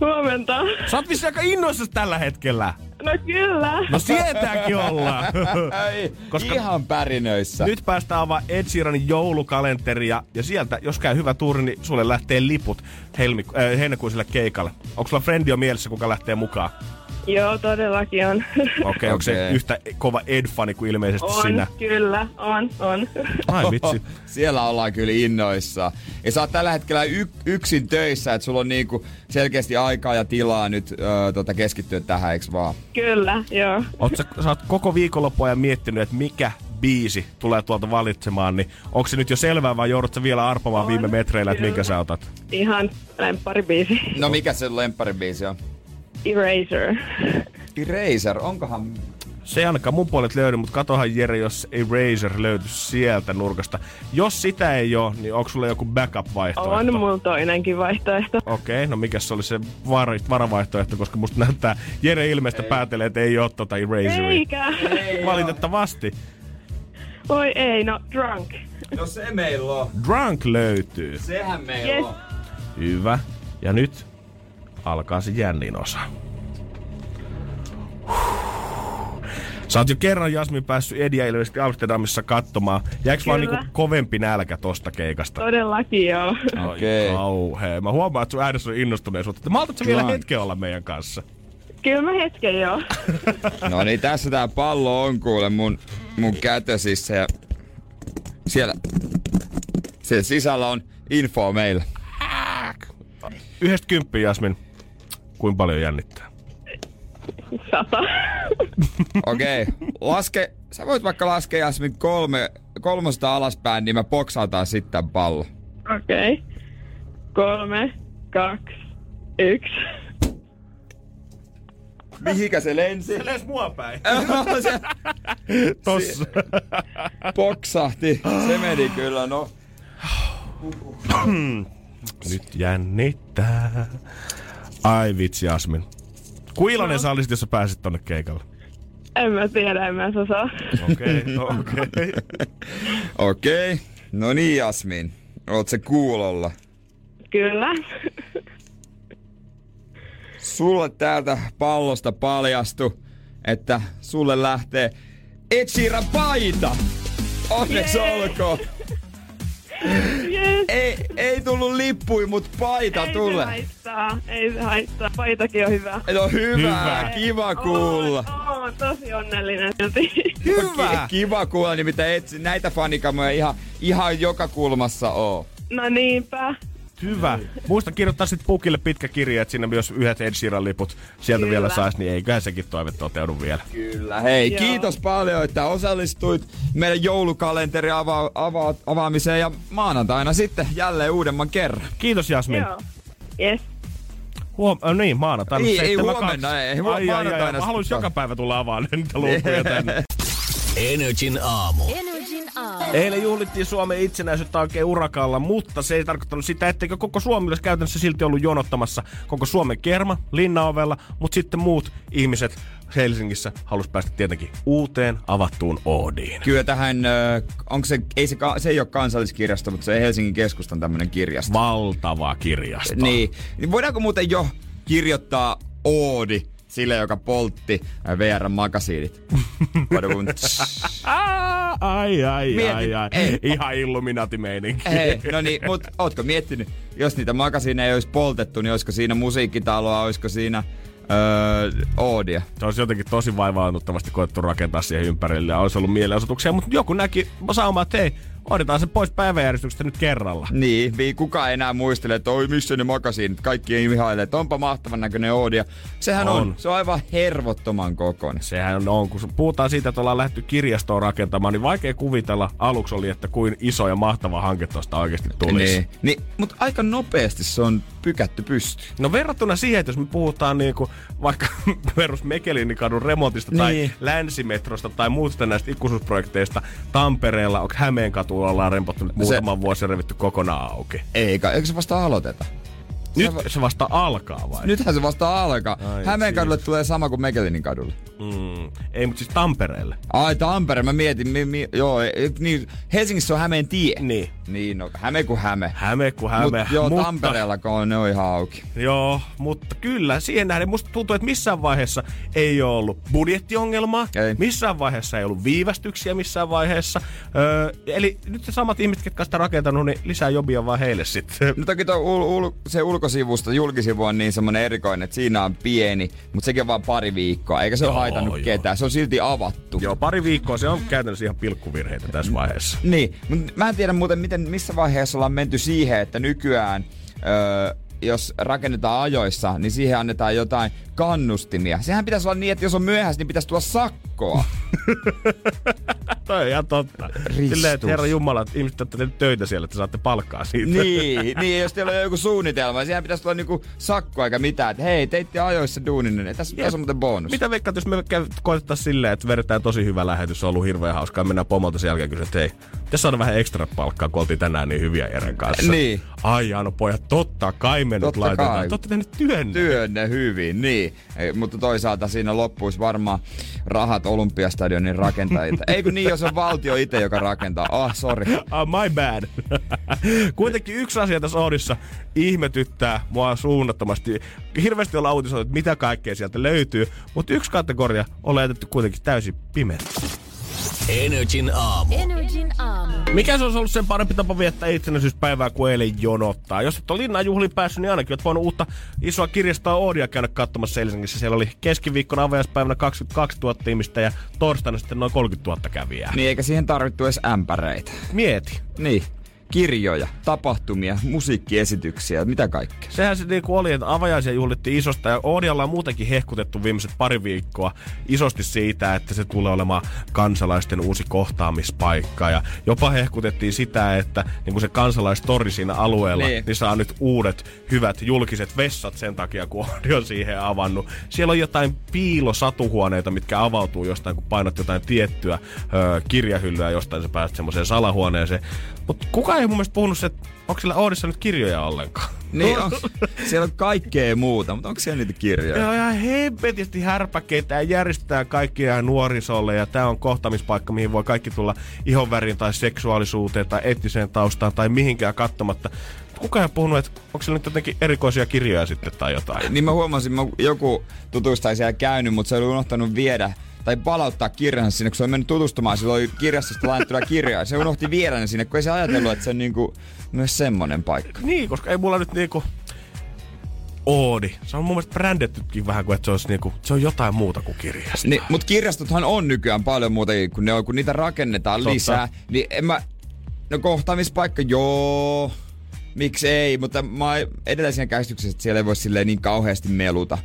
Huomenta. Sä oot aika innoissasi tällä hetkellä. No kyllä. No sietääkin olla. Ei, Koska- ihan pärinöissä. Nyt päästään avaa Ed Sheeranin joulukalenteria ja sieltä, jos käy hyvä tuuri, niin sulle lähtee liput helmi, äh, heinäkuiselle keikalle. Onko sulla frendi jo mielessä, kuka lähtee mukaan? Joo, todellakin on. Okei, okay, onko se yhtä kova Ed-fani kuin ilmeisesti on, sinä? kyllä, on, on. Ai vitsi. Siellä ollaan kyllä innoissa. Ja sä oot tällä hetkellä y- yksin töissä, että sulla on niinku selkeästi aikaa ja tilaa nyt öö, tota keskittyä tähän, eiks vaan? Kyllä, joo. Oot sä, sä oot koko viikonloppu ajan miettinyt, että mikä biisi tulee tuolta valitsemaan, niin onko se nyt jo selvää vai joudut sä vielä arpomaan On, viime metreillä, että minkä sä otat? Ihan lempparibiisi. No mikä se lempparibiisi on? Eraser. Eraser, onkohan... Se ei ainakaan mun puolet löydy, mutta katohan Jere, jos Eraser löytyy sieltä nurkasta. Jos sitä ei ole, niin onko sulla joku backup-vaihtoehto? On mulla toinenkin vaihtoehto. Okei, no mikä se oli se var- varavaihtoehto, koska musta näyttää Jere ilmeistä päätelee, että ei ole tota Eraseria. Eikä. Valitettavasti. Voi ei, no drunk. No se meillä on. Drunk löytyy. Sehän meillä Yes. on. Hyvä. Ja nyt alkaa se jännin osa. Sä oot jo kerran Jasmin päässyt Edia ilmeisesti Amsterdamissa katsomaan. Jääks vaan niinku kovempi nälkä tosta keikasta? Todellakin joo. Okei. Kauhea. Mä huomaan, että sun äänessä on innostuneisuutta. Maltat sä vielä hetken olla meidän kanssa? Kyllä mä hetken joo. No niin, tässä tää pallo on kuule mun, mun kätösissä ja siellä, siellä sisällä on info meillä. Yhdestä kymppiä, Jasmin. Kuinka paljon jännittää? Sata. Okei, okay. laske, sä voit vaikka laskea Jasmin kolme, kolmosta alaspäin, niin mä boksautaan sitten pallon. Okei. Okay. Kolme, kaksi, yksi. Mihinkä se lensi? Edes mua päin. se Tossa. boksahti. Se meni kyllä, no. Nyt jännittää. Ai vitsi, Jasmin. Kuin iloinen sä olisit, jos sä pääsit tonne keikalle? En mä tiedä, en mä osaa. Okei, okay, okei. Okay. Okei. Okay. No niin, Jasmin. Oot se kuulolla. Kyllä. Sulle täältä pallosta paljastu, että sulle lähtee Sheeran paita. Onneksi olkoon. Yes. Ei, ei tullut lippui, mut paita Ei se tulee. haittaa, ei se haittaa. Paitakin on hyvä. No hyvä, Hyvä. kiva kuulla. Oon, oon tosi onnellinen silti. Hyvä. Ki- Kiva kuulla, nimittäin et, näitä fanikamoja ihan, ihan joka kulmassa oo. No niinpä. Hyvä. Muista kirjoittaa sitten pukille pitkä kirja, että sinne myös yhdet Ed Sheeran liput sieltä Kyllä. vielä saisi, niin eiköhän sekin toive toteudu vielä. Kyllä, hei, Joo. kiitos paljon, että osallistuit meidän joulukalenteri ava- ava- avaamiseen ja maanantaina sitten jälleen uudemman kerran. Kiitos Jasmin. Joo. Yes. Huom- äh, niin, maanantaina. Ei, ei 7.2. huomenna, ei, huom- ai, ai, ai, maanantaina Mä haluaisin joka päivä tulla avaamaan niitä luukkuja tänne. Energin aamu. Aamu. Eilen juhlittiin Suomen itsenäisyyttä oikein urakalla, mutta se ei tarkoittanut sitä, etteikö koko Suomi olisi käytännössä silti ollut jonottamassa koko Suomen kerma linnaovella, mutta sitten muut ihmiset Helsingissä halusi päästä tietenkin uuteen avattuun Oodiin. Kyllä tähän, onko se, ei se, se ei ole kansalliskirjasto, mutta se Helsingin keskustan tämmöinen kirjasto. Valtava kirjasto. Niin. niin. Voidaanko muuten jo kirjoittaa Oodi sille, joka poltti ä, VR-makasiinit? Ai, ai, Mietin- ai, ai. ei. Ihan Illuminati-meininki. Hei, no niin, mutta ootko miettinyt, jos niitä makasiineja ei olisi poltettu, niin olisiko siinä musiikkitaloa, olisiko siinä öö, Oodia? Se olisi jotenkin tosi vaivaannuttavasti koettu rakentaa siihen ympärille ja olisi ollut mielenosoituksia, mutta joku näki saumaa, että hei, otetaan se pois päiväjärjestyksestä nyt kerralla. Niin, vi- kukaan enää muistele, että oi missä ne makasiinit. Kaikki ei ihailee, että onpa mahtavan näköinen Oodia. Sehän on. On. Se on aivan hervottoman kokoinen. Sehän on, kun puhutaan siitä, että ollaan lähdetty kirjastoon rakentamaan, niin vaikea kuvitella aluksi oli, että kuin iso ja mahtava hanke tuosta oikeasti tulisi. Niin. niin mutta aika nopeasti se on pykätty pystyyn. No verrattuna siihen, että jos me puhutaan niinku vaikka perus Mekelinikadun remontista niin. tai länsimetrosta tai muusta näistä ikuisuusprojekteista Tampereella, onko Hämeenkatu ollaan rempottu nyt muutaman vuosi ja revitty kokonaan auki. Eikä, eikö se vasta aloiteta? Nyt se vasta alkaa vai? Nythän se vasta alkaa. Ai Hämeen kadulle siis. tulee sama kuin Mekelinin kadulle. Mm. Ei, mutta siis Tampereelle. Ai Tampere, mä mietin, mi, mi, joo, e- niin, Helsingissä on Hämeen tie. Niin. Niin, no Häme kuin Häme. Häme kuin häme. Mut, joo, Tampereella kun on, ne on ihan auki. Joo, mutta kyllä, siihen nähden musta tuntuu, että missään vaiheessa ei ole ollut budjettiongelmaa. Ei. Missään vaiheessa ei ollut viivästyksiä missään vaiheessa. Öö, eli nyt se samat ihmiset, jotka sitä rakentanut, niin lisää jobia vaan heille sitten. No toki tuo ul, ul, se ulkosivusta, julkisivu on niin semmonen erikoinen, että siinä on pieni, mutta sekin on vaan pari viikkoa, eikä se ole Joo, haitannut joo. ketään. Se on silti avattu. Joo, pari viikkoa se on käytännössä ihan pilkkuvirheitä tässä vaiheessa. Niin, mutta mä en tiedä muuten, miten, missä vaiheessa ollaan menty siihen, että nykyään, öö, jos rakennetaan ajoissa, niin siihen annetaan jotain kannustimia. Sehän pitäisi olla niin, että jos on myöhässä, niin pitäisi tulla sakkoa. Toi on ihan totta. Ristus. Silleen, että herra Jumala, että ihmiset tehneet töitä siellä, että saatte palkkaa siitä. niin, niin, jos teillä on joku suunnitelma, niin siihen pitäisi tulla niinku sakkoa eikä mitään. Että hei, teitte ajoissa duunin, niin tässä, tässä on muuten bonus. Mitä veikkaat, jos me koetettaisiin silleen, että vedetään tosi hyvä lähetys, se on ollut hirveän hauskaa, mennään pomolta sen jälkeen kysyä, että hei, pitäisi saada vähän ekstra palkkaa, kun oltiin tänään niin hyviä Jeren kanssa. Niin. Ai Jaano pojat, totta kai me nyt Totta laitetaan. kai. Te olette tehneet työnne. työnne hyvin, niin. Ei, mutta toisaalta siinä loppuisi varmaan rahat Olympiastadionin rakentajilta. Ei kun niin, jos on valtio itse, joka rakentaa. Ah, sorry. Ah, my bad. Kuitenkin yksi asia tässä Oodissa ihmetyttää mua suunnattomasti. Hirveästi ollaan uutisoitu, että mitä kaikkea sieltä löytyy, mutta yksi kategoria on laitettu kuitenkin täysin pimeä. Energin aamu. Energin aamu. Mikä se olisi ollut sen parempi tapa viettää itsenäisyyspäivää kuin eilen jonottaa? Jos et ole linnan juhliin päässyt, niin ainakin olet voinut uutta isoa kirjastoa Oodia käydä katsomassa Helsingissä. Siellä oli keskiviikkona avajaispäivänä 22 000 ihmistä ja torstaina sitten noin 30 000 kävijää. Niin eikä siihen tarvittu edes ämpäreitä. Mieti. Niin. Kirjoja, tapahtumia, musiikkiesityksiä, mitä kaikkea. Sehän se niinku oli, että avajaisia juhlittiin isosta ja Oodialla on muutenkin hehkutettu viimeiset pari viikkoa isosti siitä, että se tulee olemaan kansalaisten uusi kohtaamispaikka. Ja jopa hehkutettiin sitä, että niinku se kansalaistori siinä alueella, niin. Niin. saa nyt uudet hyvät julkiset vessat sen takia, kun Oodi on siihen avannut. Siellä on jotain piilosatuhuoneita, mitkä avautuu jostain, kun painat jotain tiettyä ö, kirjahyllyä jostain, sä pääset semmoiseen salahuoneeseen. Mutta kukaan ei mun mielestä puhunut se, että onko siellä Oodissa nyt kirjoja ollenkaan. Niin, on, siellä on kaikkea muuta, mutta onko siellä niitä kirjoja? Ja on ihan hempetisti härpäkkeitä ja järjestetään kaikkia nuorisolle ja tää on kohtaamispaikka, mihin voi kaikki tulla ihonväriin tai seksuaalisuuteen tai etniseen taustaan tai mihinkään katsomatta. Kuka ei puhunut, että onko siellä nyt jotenkin erikoisia kirjoja sitten tai jotain? Niin mä huomasin, mä joku tutusta ei siellä käynyt, mutta se oli unohtanut viedä tai palauttaa kirjansa sinne, kun se oli mennyt tutustumaan, sillä oli kirjastosta lainattuja kirjoja. Se unohti viedä ne sinne, kun ei se ajatellut, että se on niinku myös semmonen paikka. Niin, koska ei mulla nyt niinku... Oodi. Se on mun mielestä brändettykin vähän kuin, että se olisi niinku, se on jotain muuta kuin kirjasto. Niin, mutta kirjastothan on nykyään paljon muutakin, kun, ne on, kun niitä rakennetaan Totta. lisää. Niin en mä, no kohtaamispaikka, joo, miksi ei, mutta mä edelleen siinä käsityksessä, että siellä ei voi silleen niin kauheasti meluta.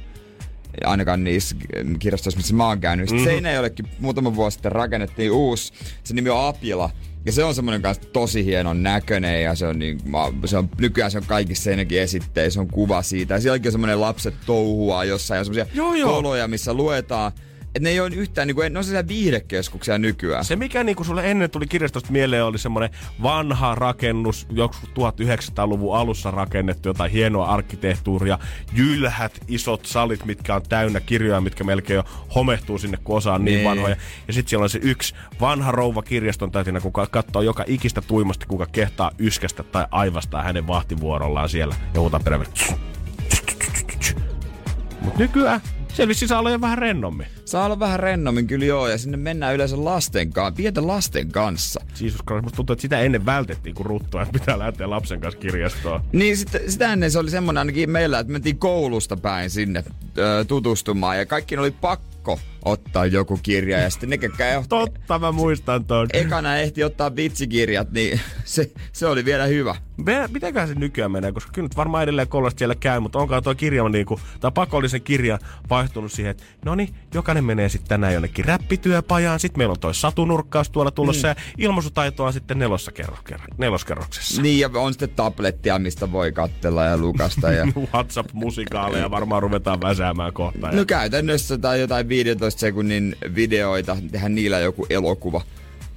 Ainakaan niissä kirjastoissa, missä mä oon käynyt. Mm-hmm. Seinäjollekin muutama vuosi sitten rakennettiin uusi, se nimi on Apila. Ja se on semmoinen kanssa tosi hienon näköinen ja se on, niin, mä- se on nykyään se on kaikissa seinäkin esitteissä, on kuva siitä. Ja sielläkin on semmoinen lapset touhua jossain ja semmoisia koloja, missä luetaan että ne ei ole yhtään, niinku, ne on sellaisia viihdekeskuksia nykyään. Se mikä niinku sulle ennen tuli kirjastosta mieleen oli semmoinen vanha rakennus, joku 1900-luvun alussa rakennettu jotain hienoa arkkitehtuuria, jylhät isot salit, mitkä on täynnä kirjoja, mitkä melkein jo homehtuu sinne, kun osa on niin Niin. vanhoja. Ja sitten siellä on se yksi vanha rouva kirjaston täytinä, kuka katsoo joka ikistä tuimasti, kuka kehtaa yskästä tai aivastaa hänen vahtivuorollaan siellä ja huutaa perään. Mut nykyään saa olla jo vähän rennommin. Saa olla vähän rennommin kyllä joo, ja sinne mennään yleensä lasten kanssa, pienten lasten kanssa. Jeesus Christ, musta tuntuu, että sitä ennen vältettiin kuin ruttua, että pitää lähteä lapsen kanssa kirjastoon. Niin sit, sitä ennen se oli semmoinen ainakin meillä, että mentiin koulusta päin sinne ö, tutustumaan ja kaikki oli pakko ottaa joku kirja ja sitten ne, ketkä ehti, Totta, mä muistan ton. ekana ehti ottaa vitsikirjat, niin se, se oli vielä hyvä. Me- Mitenköhän se nykyään menee, koska kyllä nyt varmaan edelleen koulusta siellä käy, mutta onkaan tuo kirja niinku, tai pakollisen kirja vaihtunut siihen, että no niin, jokainen menee sitten tänään jonnekin räppityöpajaan, sitten meillä on toi satunurkkaus tuolla tulossa mm. ja ilmaisutaito on sitten nelossa kerro, kerro, neloskerroksessa. Niin ja on sitten tablettia, mistä voi katsella ja lukasta. Ja... WhatsApp-musikaaleja varmaan ruvetaan väsäämään kohta. Ja... No käytännössä tai jotain 15 sekunnin videoita, tehdään niillä joku elokuva.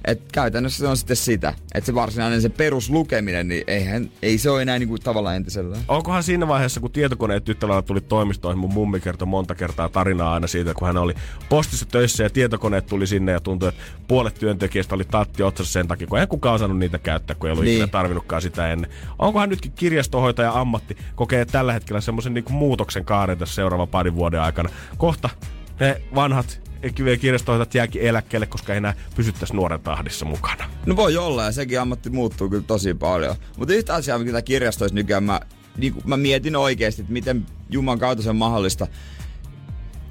Et käytännössä se on sitten sitä, että se varsinainen se peruslukeminen, niin eihän, ei se ole enää niinku tavallaan entisellään. Onkohan siinä vaiheessa, kun tietokoneet tyttölalla tuli toimistoon, mun mummi kertoi monta kertaa tarinaa aina siitä, kun hän oli postissa töissä ja tietokoneet tuli sinne ja tuntui, että puolet työntekijästä oli tatti otsassa sen takia, kun ei kukaan osannut niitä käyttää, kun ei ollut Niin. ikinä tarvinnutkaan sitä ennen. Onkohan nytkin kirjastohoitaja ammatti kokee tällä hetkellä semmoisen niin muutoksen kaaren tässä seuraavan parin vuoden aikana. Kohta ne vanhat kirjastohoitajat jääkin eläkkeelle, koska ei enää pysyttäisi nuoren tahdissa mukana. No voi olla ja sekin ammatti muuttuu kyllä tosi paljon. Mutta yhtä asiaa, mitä kirjastoissa nykyään mä, niin mä mietin oikeasti, että miten Juman kautta se on mahdollista.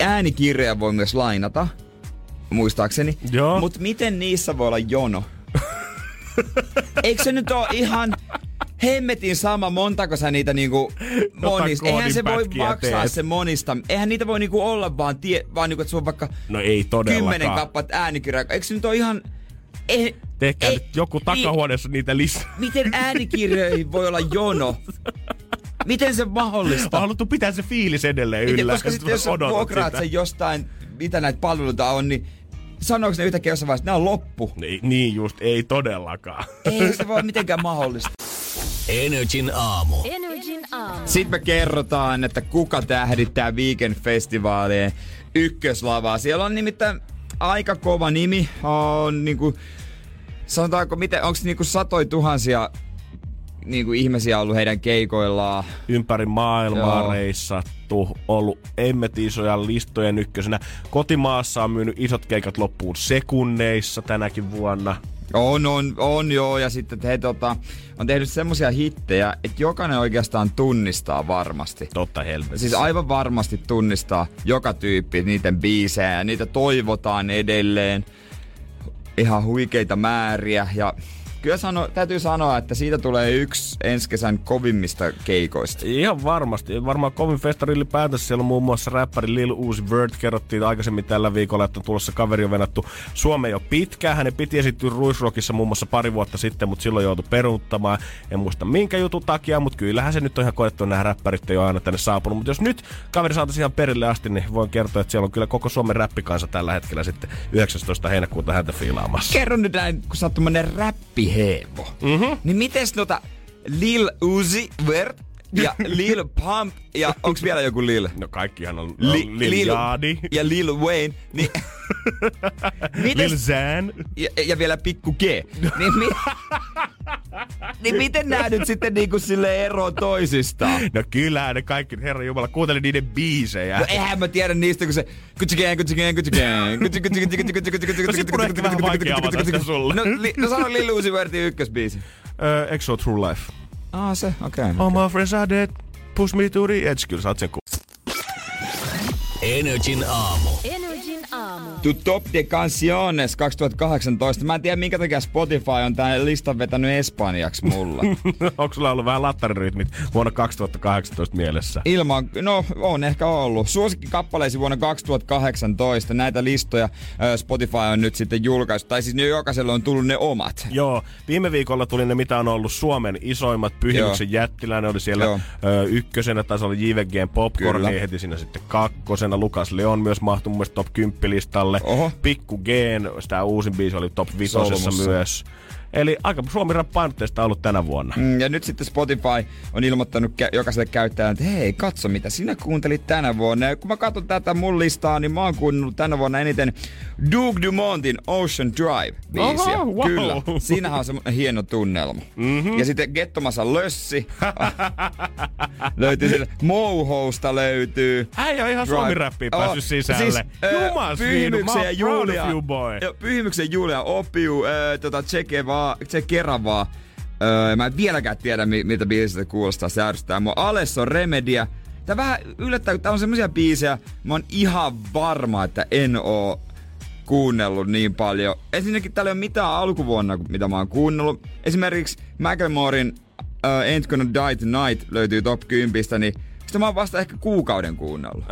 Äänikirjoja voi myös lainata, muistaakseni. Mutta miten niissä voi olla jono? Eikö se nyt ole ihan hemmetin sama, montako sä niitä niinku monista. Eihän se voi maksaa teet. se monista. Eihän niitä voi niinku olla vaan, tie, vaan niinku, että sulla on vaikka No ei todellakaan. kymmenen kappaletta äänikirjaa. Eikö se nyt ole ihan... Ei, Tehkää ei- nyt joku takahuoneessa niitä lisää. Miten äänikirjoihin voi olla jono? Miten se mahdollista? On haluttu pitää se fiilis edelleen Miten, yllä. koska sitten jos vuokraat sen jostain, mitä näitä palveluita on, niin sanooko ne yhtäkkiä jossain vaiheessa, että nämä on loppu? Niin, niin just, ei todellakaan. Ei se voi mitenkään mahdollista. Energin aamu. Energin aamu. Sitten me kerrotaan, että kuka tähdittää Weekend-festivaalien ykköslavaa. Siellä on nimittäin aika kova nimi. On niinku, sanotaanko, miten, onko niinku satoi tuhansia niinku ihmisiä ollut heidän keikoillaan. Ympäri maailmaa Joo. reissattu, ollut emmet isoja listojen ykkösenä. Kotimaassa on myynyt isot keikat loppuun sekunneissa tänäkin vuonna. On, on, on joo, ja sitten he tota, on tehnyt semmosia hittejä, että jokainen oikeastaan tunnistaa varmasti. Totta helvetissä. Siis aivan varmasti tunnistaa joka tyyppi niiden biisejä ja niitä toivotaan edelleen. Ihan huikeita määriä ja kyllä sano, täytyy sanoa, että siitä tulee yksi ensi kesän kovimmista keikoista. Ihan varmasti. Varmaan kovin festari ylipäätänsä. Siellä on muun muassa räppäri Lil Uzi Vert. Kerrottiin aikaisemmin tällä viikolla, että on tulossa kaveri on venattu Suomeen jo pitkään. Hänen piti esittyä Ruisrockissa muun muassa pari vuotta sitten, mutta silloin joutui peruuttamaan. En muista minkä jutun takia, mutta kyllähän se nyt on ihan koettu, nämä räppärit ei ole aina tänne saapunut. Mutta jos nyt kaveri saataisiin ihan perille asti, niin voin kertoa, että siellä on kyllä koko Suomen räppikansa tällä hetkellä sitten 19. heinäkuuta häntä fiilaamassa. Kerro nyt näin, kun sä oot tommonen räppiheevo. Mm-hmm. Niin mites tota Lil Uzi Vert ja Lil Pump ja onks vielä joku Lil? No kaikkihan on Li- Lil, Lil Yachty, ja Lil Wayne, niin, Lil mites, Zan. ja, ja vielä pikku G. Niin, mi, niin miten nää nyt sitten niinku sille ero toisistaan? No kyllä, ne kaikki, herra jumala, kuuntelin niiden biisejä. No eihän mä tiedä niistä, kun se kutsi gang, kutsi gang, kutsi gang, kutsi kutsi kutsi kutsi kutsi kutsi kutsi No. No, no sano Lil Uzi Vertin ykkösbiisi. Ole True Life? Ah se, okei. Okay. All my friends are dead, push me to the edge. Kyllä sä oot sen ku... Energin aamu. Energin aamu. Tu Top de Canciones 2018. Mä en tiedä minkä takia Spotify on tän listan vetänyt espanjaksi mulla. Onko sulla ollut vähän lattarirytmit vuonna 2018 mielessä? Ilman, no on ehkä ollut. Suosikki kappaleisi vuonna 2018. Näitä listoja Spotify on nyt sitten julkaistu. Tai siis ne jokaiselle on tullut ne omat. Joo, viime viikolla tuli ne, mitä on ollut Suomen isoimmat pyhimyksen jättiläinen. Oli siellä Joo. ö, ykkösenä, taisi olla JVGn Popcorn, niin heti siinä sitten kakkosena. Lukas Leon myös mahtui mun mielestä top 10 listalle. Oho. Pikku Geen, sitä uusin biisi oli top 5 Solmussa. myös. Eli aika Suomi painotteista ollut tänä vuonna. Mm, Ja nyt sitten Spotify on ilmoittanut kä- jokaiselle käyttäjälle, että hei, katso mitä sinä kuuntelit tänä vuonna. Ja kun mä katson tätä mun listaa, niin mä oon kuunnellut tänä vuonna eniten Duke Dumontin Ocean Drive biisiä. Oho, wow. Kyllä, siinähän on semmoinen hieno tunnelma. Mm-hmm. Ja sitten Gettomassa Lössi löytyy sieltä, Mohousta löytyy. Äijä on ihan Suomi Rappiin päässyt sisälle. Siis, Jumas Pyhimyksen viinu, ja mä oon proud Julia. of you, boy. Joo, Pyhimyksen Ö, tota, Tsekevaa, Tsekeravaa. Öö, mä en vieläkään tiedä, mi- miltä biisistä kuulostaa. Se ärsyttää mua. Alesso Remedia. Tää vähän yllättää, kun tää on semmosia biisejä, mä oon ihan varma, että en oo kuunnellut niin paljon. Ensinnäkin täällä ei ole mitään alkuvuonna, mitä mä oon kuunnellut. Esimerkiksi Macklemorein uh, Ain't Gonna Die Tonight löytyy top 10, niin sitä mä oon vasta ehkä kuukauden kuunnellut.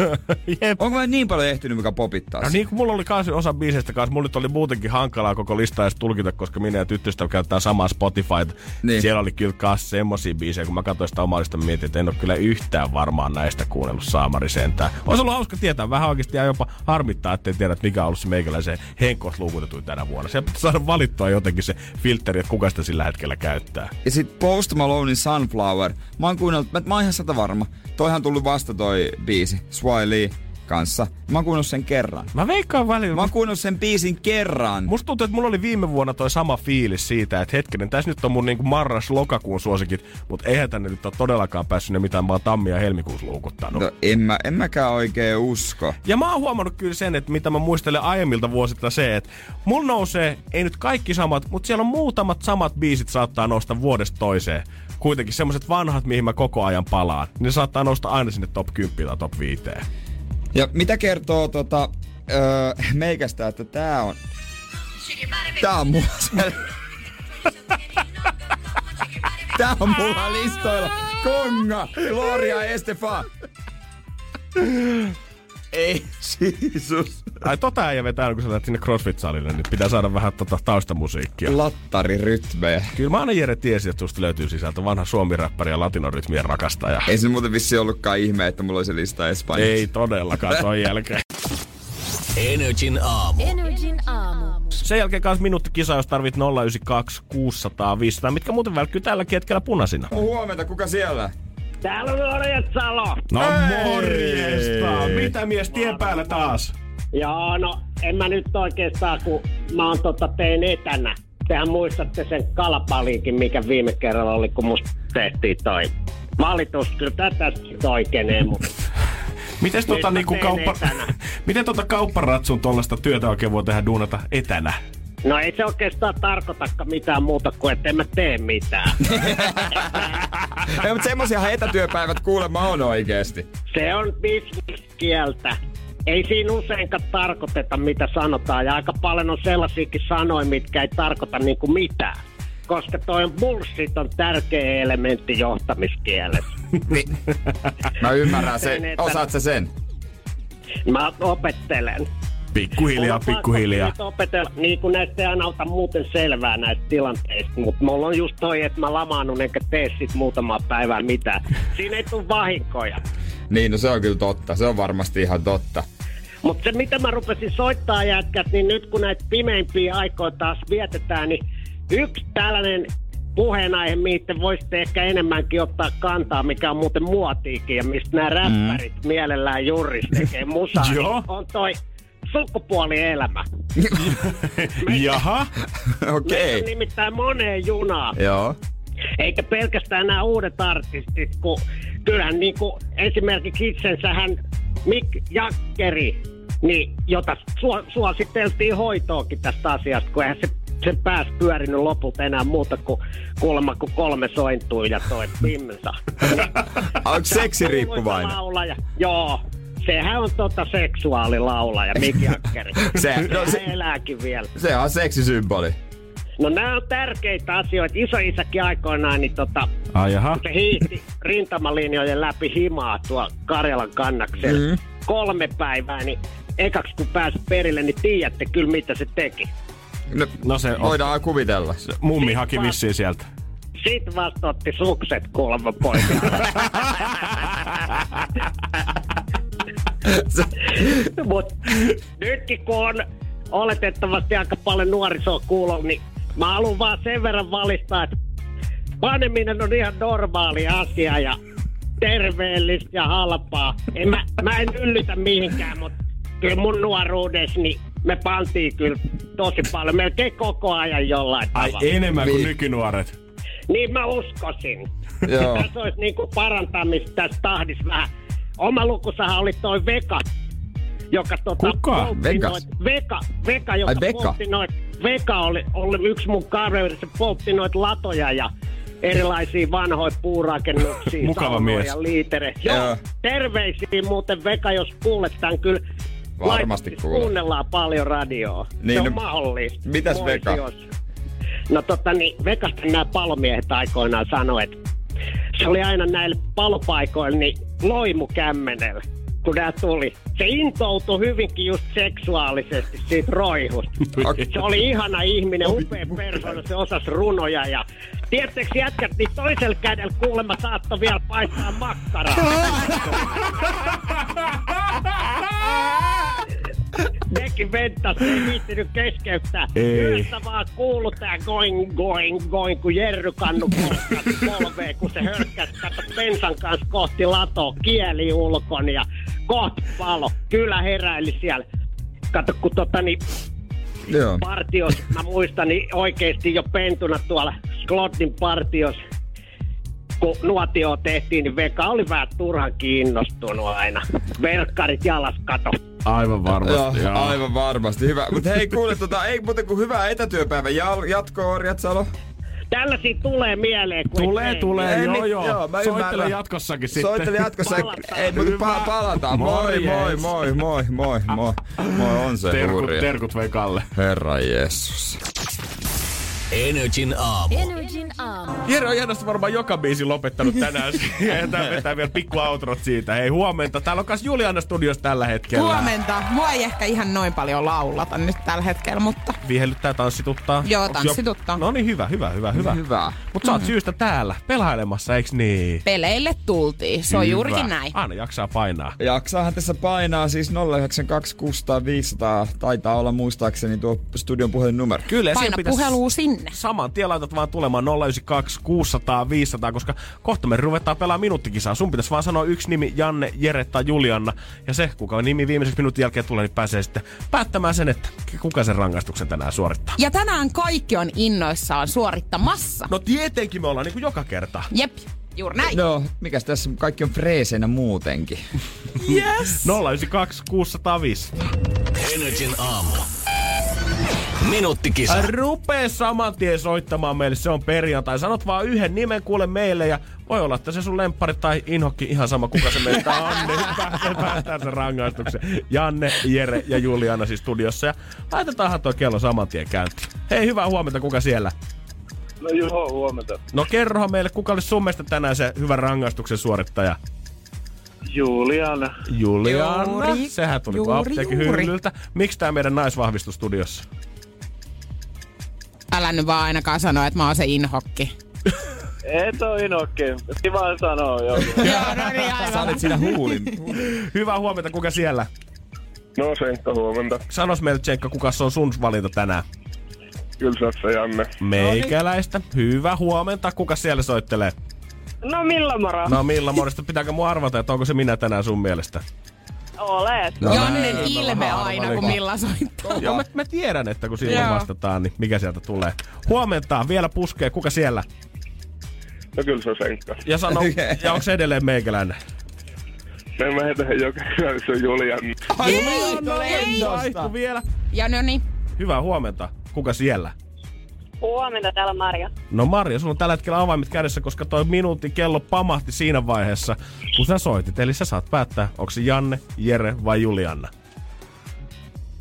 Jep. Onko mä niin paljon ehtinyt, mikä popittaa? No niin kuin mulla oli kans osa biiseistä kanssa, mulla oli muutenkin hankalaa koko listaa edes tulkita, koska minä ja tyttöystävä käyttää samaa Spotify. Niin. Siellä oli kyllä kans semmosia biisejä, kun mä katsoin sitä omaa listaa, mietin, että en ole kyllä yhtään varmaan näistä kuunnellut Saamari sentään. Olisi ollut hauska tietää, vähän oikeasti ja jopa harmittaa, ettei tiedä, että mikä on ollut se meikäläisen henkos luukutetuin tänä vuonna. Se pitäisi saada valittua jotenkin se filteri, että kuka sitä sillä hetkellä käyttää. Ja sit Post Malonein Sunflower. Mä oon kuunnellut, mä, mä oon ihan sata varma. Toihan on tullut vasta toi biisi, Swai Lee kanssa. Mä oon kuunnellut sen kerran. Mä veikkaan välillä. Mä oon kuunnellut sen biisin kerran. Musta tuntuu, että mulla oli viime vuonna toi sama fiilis siitä, että hetkinen, tässä nyt on mun niinku marras-lokakuun suosikit, mutta eihän tänne nyt ole todellakaan päässyt ne mitään, mä oon tammi- ja helmikuussa luukuttanut. No, en, mä, en mäkään oikein usko. Ja mä oon huomannut kyllä sen, että mitä mä muistelen aiemmilta vuosilta se, että mulla nousee, ei nyt kaikki samat, mutta siellä on muutamat samat biisit saattaa nousta vuodesta toiseen. Kuitenkin semmoset vanhat, mihin mä koko ajan palaan, ne saattaa nousta aina sinne top 10 tai top 5. Ja mitä kertoo tota, öö, meikästä, että tää on... Tää on mulla. Tää on mulla listoilla. Konga, Gloria Estefan. Ei, Jeesus. Ai tota ei vetää, kun sä lähdet sinne CrossFit-salille, niin pitää saada vähän tota taustamusiikkia. Lattarirytmejä. Kyllä mä aina Jere tiesi, että susta löytyy sisältö vanha suomi-räppäri ja latinorytmien rakastaja. Ei se muuten vissi ollutkaan ihme, että mulla oli se lista espanjaksi. Ei todellakaan ton jälkeen. Energin aamu. Energin aamu. Sen jälkeen kans minuutti kisa, jos tarvit 092 600 500, mitkä muuten välkkyy tälläkin hetkellä punaisina. Huomenta, kuka siellä? Täällä on Norjat Salo. No Hei! morjesta! Mitä mies tien päällä taas? Joo, no en mä nyt oikeastaan, kun mä oon tota tein etänä. Tehän muistatte sen kalapaliikin, mikä viime kerralla oli, kun musta tehtiin toi valitus. Kyllä tätä oikeenee, mutta Miten tota, niinku kauppa... Miten tota kaupparatsun tollasta työtä oikein voi tehdä duunata etänä? No ei se oikeastaan tarkoitakaan mitään muuta kuin, että en mä tee mitään. Ei, mutta semmoisiahan etätyöpäivät kuulemma on oikeesti. Se on bisneskieltä. Ei siinä useinkaan tarkoiteta, mitä sanotaan. Ja aika paljon on sellaisiakin sanoja, mitkä ei tarkoita niinku mitään. Koska toi bullshit on tärkeä elementti johtamiskielessä. Niin. Mä ymmärrän se. Teen etänä. Osaat sä sen? Mä opettelen. Pikkuhiljaa, pikkuhiljaa. opetella, niin kuin näistä ei aina ota muuten selvää näistä tilanteista, mutta mulla on just toi, että mä lamaannun enkä tee sit muutamaa päivää mitään. Siinä ei tule vahinkoja. Niin, no se on kyllä totta. Se on varmasti ihan totta. Mutta se, mitä mä rupesin soittaa jätkät, niin nyt kun näitä pimeimpiä aikoja taas vietetään, niin yksi tällainen puheenaihe, mihin te voisitte ehkä enemmänkin ottaa kantaa, mikä on muuten muotiikin ja mistä nämä räppärit mm. mielellään juris tekee musaa, niin Joo. on toi sukupuolielämä. Jaha. Okei. On nimittäin moneen junaan. Joo. Eikä pelkästään nämä uudet artistit, kun kyllähän niin kuin esimerkiksi itsensähän Mick Jakkeri, niin, jota su- suositeltiin hoitoakin tästä asiasta, kun eihän se sen pääs pyörinyt lopulta enää muuta kuin kuulemma kuin kolme sointuu ja toi pimsa. Onko seksi riippuvainen? Laulaja. Joo, sehän on tota seksuaalilaulaja, Mick Jakkeri. Se- no se- elääkin vielä. Se on seksisymboli. No nämä on tärkeitä asioita. Isoisäkin aikoinaan, niin tota, Ai jaha. se hiihti rintamalinjojen läpi himaa tuo Karjalan kannaksella mm. kolme päivää, niin ekaksi kun pääsi perille, niin tiedätte kyllä mitä se teki. No, No se on. voidaan kuvitella. Mummi haki vissiin sieltä. Sitten vasta otti sukset kuulemma poika. Mut nytkin kun on oletettavasti aika paljon nuorisoa kuulolla, niin mä haluan vaan sen verran valistaa, että paneminen on ihan normaali asia ja terveellistä ja halpaa. En mä, mä en yllytä mihinkään, mutta kyllä mun nuoruudessa niin me pantiin kyllä tosi paljon, melkein koko ajan jollain Ai tavalla. enemmän kuin Niin. nykynuoret. Niin mä uskoisin. Joo. Tässä olisi niinku parantamista tässä tahdissa vähän. Oma lukussahan oli toi Veka, joka tota, Kuka? Noit, Veka, Veka, joka Ai, Veka. noit, Veka oli, oli yksi mun kaveri, se poltti noit latoja ja erilaisia vanhoja puurakennuksia, Mukava mies. ja liitere. Joo, Joo. terveisiä muuten Veka, jos kuulet tämän kyllä. Varmasti kuulen. Kuunnellaan paljon radioa. Niin, se on no, mahdollista. mitäs Voisi Veka? jos. No tota niin, Vekasta nämä palomiehet aikoinaan sanoi, että se oli aina näille palopaikoille niin loimukämmenellä, kun nämä tuli. Se intoutui hyvinkin just seksuaalisesti siitä roihusta. Se oli ihana ihminen, upea persona, se osasi runoja ja Tiedättekö jätkät, niin toisella kädellä kuulemma saattoi vielä paistaa makkaraa. Nekin ventas, ei viittinyt keskeyttää. Ei. Yöstä vaan kuulu tää going, going, going, kun Jerry kannu polveen, kun se hölkkäs kato bensan kanssa kohti latoa, kieli ulkon ja kohta palo. Kyllä heräili siellä. Kato, kun tota niin, Joo. partios, mä muistan niin oikeesti jo pentuna tuolla Sklotin partios, kun nuotio tehtiin, niin Veka oli vähän turhan kiinnostunut aina. Verkkarit jalas kato. Aivan varmasti. Joo, joo. aivan varmasti. Hyvä. Mutta hei, kuule, tota, ei muuten kuin hyvää etätyöpäivän jal- jatkoa, Orjatsalo. Tällaisia tulee mieleen. Kun Tulee, ei- tulee, Ei, joo, niin, joo. joo, mä Soittele ymmärrän. jatkossakin sitten. Soittele jatkossa. Palataan. Ei, mutta pa- palataan. Moi, moi, moi, moi, moi, moi. Moi on se Terkut, hurja. terkut Vekalle. Herra Jeesus. Energin aamu. Energin aamu. Jere on hienosti varmaan joka biisi lopettanut tänään. ja tää vetää vielä pikku outrot siitä. Hei, huomenta. Täällä on kas Juliana studiossa tällä hetkellä. Huomenta. Mua ei ehkä ihan noin paljon laulata nyt tällä hetkellä, mutta Vihellyttää, tanssituttaa. Joo, tanssituttaa. No niin, hyvä, hyvä, hyvä, hyvä. Hyvä. Mutta sä oot syystä täällä, pelailemassa, eiks niin? peleille tultiin. Se on Hyvä. juurikin näin. Aina jaksaa painaa. Jaksaahan tässä painaa siis 092 600 500. Taitaa olla muistaakseni tuo studion puhelinnumero. Kyllä, Paina pitäisi puhelua sinne. saman tien laitat vaan tulemaan 092 600 500, koska kohta me ruvetaan pelaamaan minuuttikisaa. Sun pitäisi vaan sanoa yksi nimi, Janne, Jere tai Julianna. Ja se, kuka nimi viimeiseksi minuutin jälkeen tulee, niin pääsee sitten päättämään sen, että kuka sen rangaistuksen tänään suorittaa. Ja tänään kaikki on innoissaan suorittamassa. No tietenkin me ollaan niin kuin joka kerta. Jep, juuri näin. No, mikäs tässä kaikki on freeseinä muutenkin? Yes. 092 600 500. Energin aamu. Minuuttikisa. Rupee saman tien soittamaan meille, se on perjantai. Sanot vaan yhden nimen kuule meille ja voi olla, että se sun lemppari tai inhokki ihan sama kuka se meistä on, niin päästään sen rangaistuksen. Janne, Jere ja Juliana siis studiossa ja laitetaanhan toi kello saman tien käyntiin. Hei, hyvää huomenta, kuka siellä? No joo, huomenta. No kerrohan meille, kuka olisi sun mielestä tänään se hyvän rangaistuksen suorittaja? Juliana. Juliana. Juuri, Sehän tuli juuri, apteekin juuri. hyllyltä. Miksi tää meidän naisvahvistus studiossa? Älä nyt vaan ainakaan sanoa, että mä oon se inhokki. Et oo inokki. Kiva sanoa joo. Joo, no niin, Sä aivan. olit siinä huulin. Hyvää huomenta, kuka siellä? No Senkka, huomenta. Sanos meille, Tsenkka, kuka se on sun valinta tänään? Sä se Janne. Meikäläistä. Hyvä huomenta. Kuka siellä soittelee? No millä moro? No Milla Morista, pitääkö mua arvata, että onko se minä tänään sun mielestä? Olet. No, Jannen ilme aina, kun. Milla soittaa. Joo, mä, mä tiedän, että kun silloin Joo. vastataan, niin mikä sieltä tulee. Huomenta, vielä puskee. Kuka siellä? No kyllä se on Senkka. Ja sano, ja onko se edelleen meikäläinen? Me mä heitän joka kerran, se on Juliana. Ei, no ei. Vaihtu vielä. Ja no niin. Hyvää huomenta. Kuka siellä? Huomenta täällä Marja. No Marja, sulla on tällä hetkellä avaimet kädessä, koska toi minuutin kello pamahti siinä vaiheessa, kun sä soitit. Eli sä saat päättää, onko se Janne, Jere vai Julianna.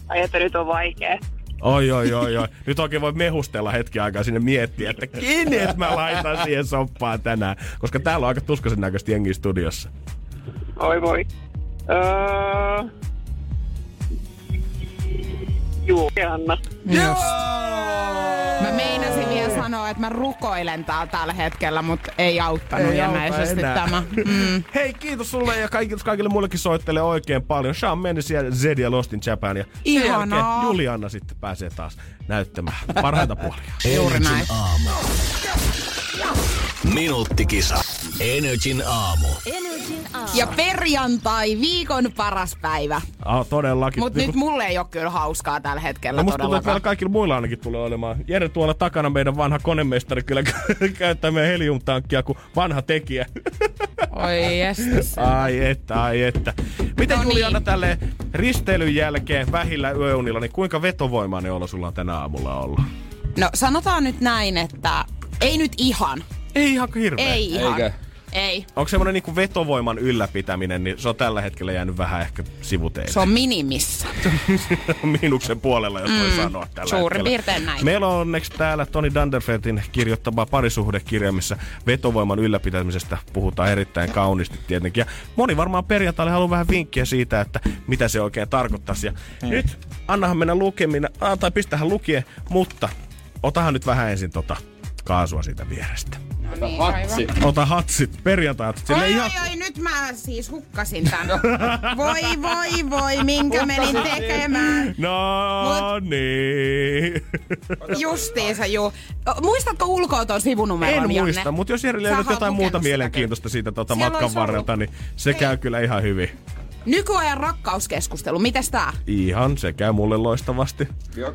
Ai että nyt on vaikea. Oi, oi, oi, oi. Nyt oikein voi mehustella hetki aikaa sinne miettiä, että kenet mä laitan siihen soppaan tänään. Koska täällä on aika tuskaisen näköistä jengiä studiossa. Oi voi. Öö... Juliana. Just. Mä meinasin vielä sanoa että mä rukoilen täällä tällä hetkellä, mutta ei auttanut Ei auta tämä. Mm. Hei, kiitos sulle ja kaikille, kaikille muillekin soittelee oikein paljon. Shawn Mendes ja Zed ja Lost in Japan. Ja sen Ihanaa. Juliana sitten pääsee taas näyttämään parhaita puolia. Juuri näin. Aamu. Minuuttikisa. Energin aamu. Energin aamu. Ja perjantai, viikon paras päivä. Ah, todellakin. Mutta Niin nyt kun- mulle ei ole kyllä hauskaa tällä hetkellä No musta tuntuu, että meillä kaikilla muilla ainakin tulee olemaan. Jere tuolla takana meidän vanha konemestari kyllä käyttää meidän heliumtankkia kuin vanha tekijä. Oi jestas. Ai että, ai että. Miten No niin. Juliana tälle risteilyn jälkeen vähillä yöunilla, niin kuinka vetovoimainen olo sulla on tänä aamulla ollut? No sanotaan nyt näin, että ei nyt ihan. Ei ihan hirveä. Ei ihan. Eikö? Ei. Onko semmoinen niinku vetovoiman ylläpitäminen, niin se on tällä hetkellä jäänyt vähän ehkä sivuteille. Se on minimissä. Miinuksen puolella, jos voi sanoa tällä suurin hetkellä. piirtein näin. Meillä on onneksi täällä Toni Dunderfeltin kirjoittama parisuhdekirja, missä vetovoiman ylläpitämisestä puhutaan erittäin kauniisti tietenkin. Ja moni varmaan perjantaille haluaa vähän vinkkiä siitä, että mitä se oikein tarkoittaisi. Ja nyt annahan mennä lukemina, ah, tai pistähän lukien, mutta otahan nyt vähän ensin tota kaasua siitä vierestä. No niin, Hatsi. Ota hatsit, perjantai Sille Oi, ihan... oi, oi, nyt mä siis hukkasin tän. Voi, voi, voi, minkä menin tekemään. No niin. Justiinsa, juu. Muistatko ulkoa ton sivunumeron, En Janne? muista, mutta jos Jere oot jotain muuta mielenkiintoista siitä tota Siellä matkan varrelta, niin se käy kyllä ihan hyvin. Nykyajan rakkauskeskustelu, mites tää? Ihan, se käy mulle loistavasti.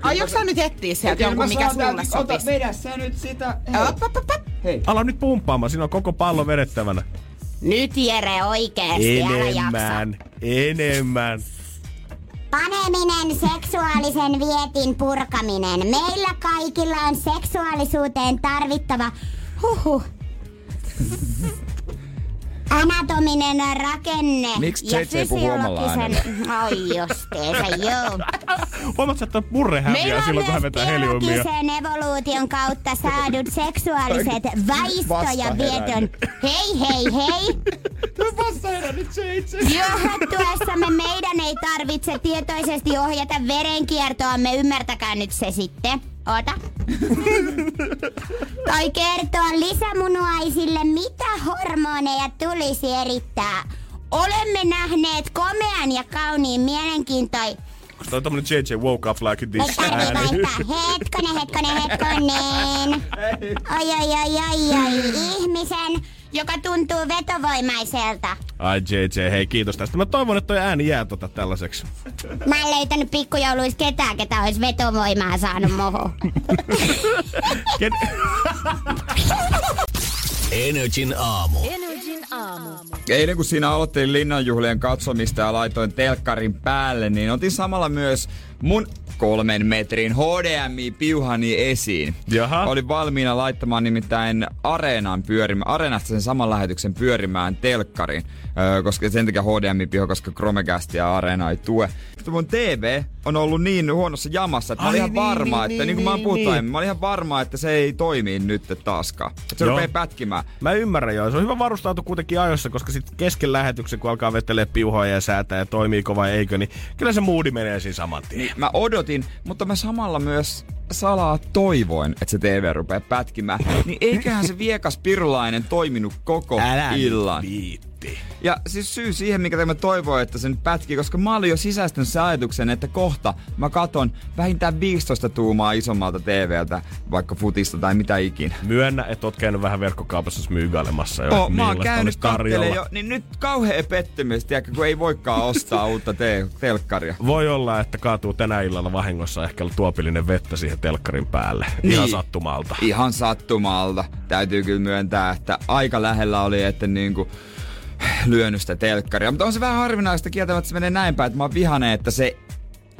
Aiotko sä nyt etsiä sieltä jonkun, mikä sulle sopisi? Vedä sä nyt sitä. Op, op, op, op. Ala nyt pumppaamaan, siinä on koko pallo vedettävänä. Nyt Jere oikeesti, älä jaksa. Enemmän, enemmän. Paneminen, seksuaalisen vietin purkaminen. Meillä kaikilla on seksuaalisuuteen tarvittava huhu. Anatominen rakenne Miksi ja omalla fysiologisen... Oi justeesa, joo. Huomaatko, että murre häviää silloin, kun hän vetää heliumia. biologisen evoluution kautta saadut seksuaaliset vaisto- ja vieton... Hei, hei, hei! Johdattuessamme meidän ei tarvitse tietoisesti ohjata verenkiertoamme, ymmärtäkää nyt se sitten. Ota. tai kertoa lisämunuaisille, mitä hormoneja tulisi erittää. Olemme nähneet komean ja kauniin mielenkiintoisen Onko toi tommonen JJ woke up like this tarvi ääni? Hetkonen, hetkonen, hetkonen. Oi, oi, oi, oi, oi. Ihmisen, joka tuntuu vetovoimaiselta. Ai JJ, hei kiitos tästä. Mä toivon, että toi ääni jää tota tällaiseksi. Mä en löytänyt pikkujouluissa ketään, ketä olisi vetovoimaa saanut moho. Ken- Energin aamu. Energin aamu. Eilen kun siinä aloittelin linnanjuhlien katsomista ja laitoin telkkarin päälle, niin otin samalla myös mun kolmen metrin HDMI-piuhani esiin. Jaha. Olin valmiina laittamaan nimittäin Areenan pyörimään, Areenasta sen saman lähetyksen pyörimään telkkarin, öö, koska sen takia HDMI-piho, koska Chromecast ja Areena ei tue. Mutta mun TV on ollut niin huonossa jamassa, että mä olin Ai ihan niin, varma, niin, että niin, niin kuin mä oon niin, puhuttu niin. aiemmin, mä olin ihan varma, että se ei toimi nyt taaskaan. Että se Joo. rupeaa pätkimään. Mä ymmärrän joo. Se on hyvä varustautua kuitenkin ajoissa, koska sitten kesken lähetyksen, kun alkaa vetelee piuhoja ja säätää ja toimiiko vai eikö, niin kyllä se moodi menee siinä saman tien. Niin mä odotin, mutta mä samalla myös salaa toivoin, että se TV rupeaa pätkimään. Niin eiköhän se viekas pirulainen toiminut koko Älä nyt illan. Viitti. Ja siis syy siihen, mikä mä toivoin, että se nyt pätkii, koska mä olin jo sisäistänyt sen ajatuksen, että kohta mä katon vähintään 15 tuumaa isommalta TVltä, vaikka futista tai mitä ikinä. Myönnä, että oot käynyt vähän verkkokaupassa smyygailemassa jo. Oh, mä oon käynyt tarjolla. jo, niin nyt kauhea pettymys, tiedätkö, kun ei voikaan ostaa uutta te- telkkaria. Voi olla, että kaatuu tänä illalla vahingossa ehkä tuopillinen vettä siihen telkkarin päälle. Niin. Ihan sattumalta. Ihan sattumalta. Täytyy kyllä myöntää, että aika lähellä oli, että niinku lyönyt sitä telkkaria. Mutta on se vähän harvinaista kieltämättä, että se menee näin päin, että mä oon vihanen, että se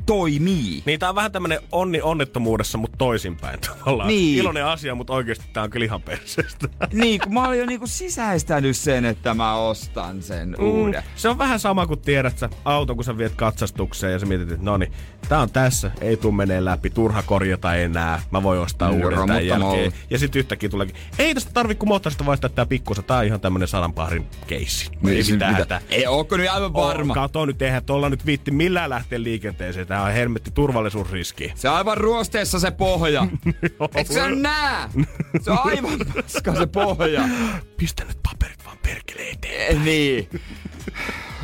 toimii. Niin tää on vähän tämmönen onni onnettomuudessa, mutta toisinpäin tavallaan. Niin. Iloinen asia, mutta oikeasti tää on kyllä ihan perseestä. Niin, kun mä olin jo niinku sisäistänyt sen, että mä ostan sen uuden. Mm, se on vähän sama kuin tiedät sä auto, kun sä viet katsastukseen ja sä mietit, että no niin, tää on tässä, ei tuu menee läpi, turha korjata enää, mä voin ostaa Mm, uuden tämän jälkeen. Ja sitten yhtäkkiä tuleekin, ei tästä tarvi kun moottorista vaihtaa tää pikkusa, tää on ihan tämmönen sadan parin keissi. ei siis mitään mitä-. Ei, ootko nyt aivan varma? Oh, kato nyt, eihän tuolla nyt viitti millään lähteä liikenteeseen. Tää on helmetti turvallisuusriski. Se on aivan ruosteessa se pohja. Eikö sä nää? Se on aivan paska se pohja. Pistä nyt paperit vaan perkele eteen. Eh, niin.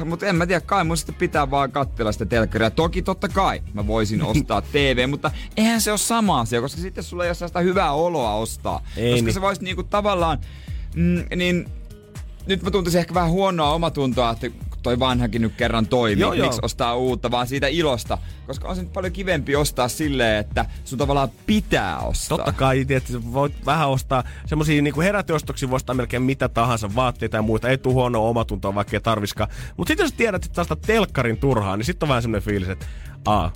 Mutta en mä tiedä, kai mun sitten pitää vaan katsella sitä telkkaria. Toki totta kai mä voisin ostaa TV, mutta eihän se ole sama asia, koska sitten sulla ei ole sitä hyvää oloa ostaa. Ei koska niin. se voisi niinku tavallaan, mm, niin nyt mä tuntisin ehkä vähän huonoa omatuntoa, että toi vanhakin nyt kerran toimii, Joo, joo. miksi ostaa uutta, vaan siitä ilosta. Koska on se nyt paljon kivempi ostaa silleen, että sun tavallaan pitää ostaa. Totta kai, tietysti voit vähän ostaa semmosia niinku herätyostoksia, voi ostaa melkein mitä tahansa, vaatteita ja muita. Ei tuu huonoa omatuntoa, vaikka ei tarviskaan. Mutta sitten jos tiedät, että tästä telkkarin turhaan, niin sitten on vähän semmoinen fiilis, että aa,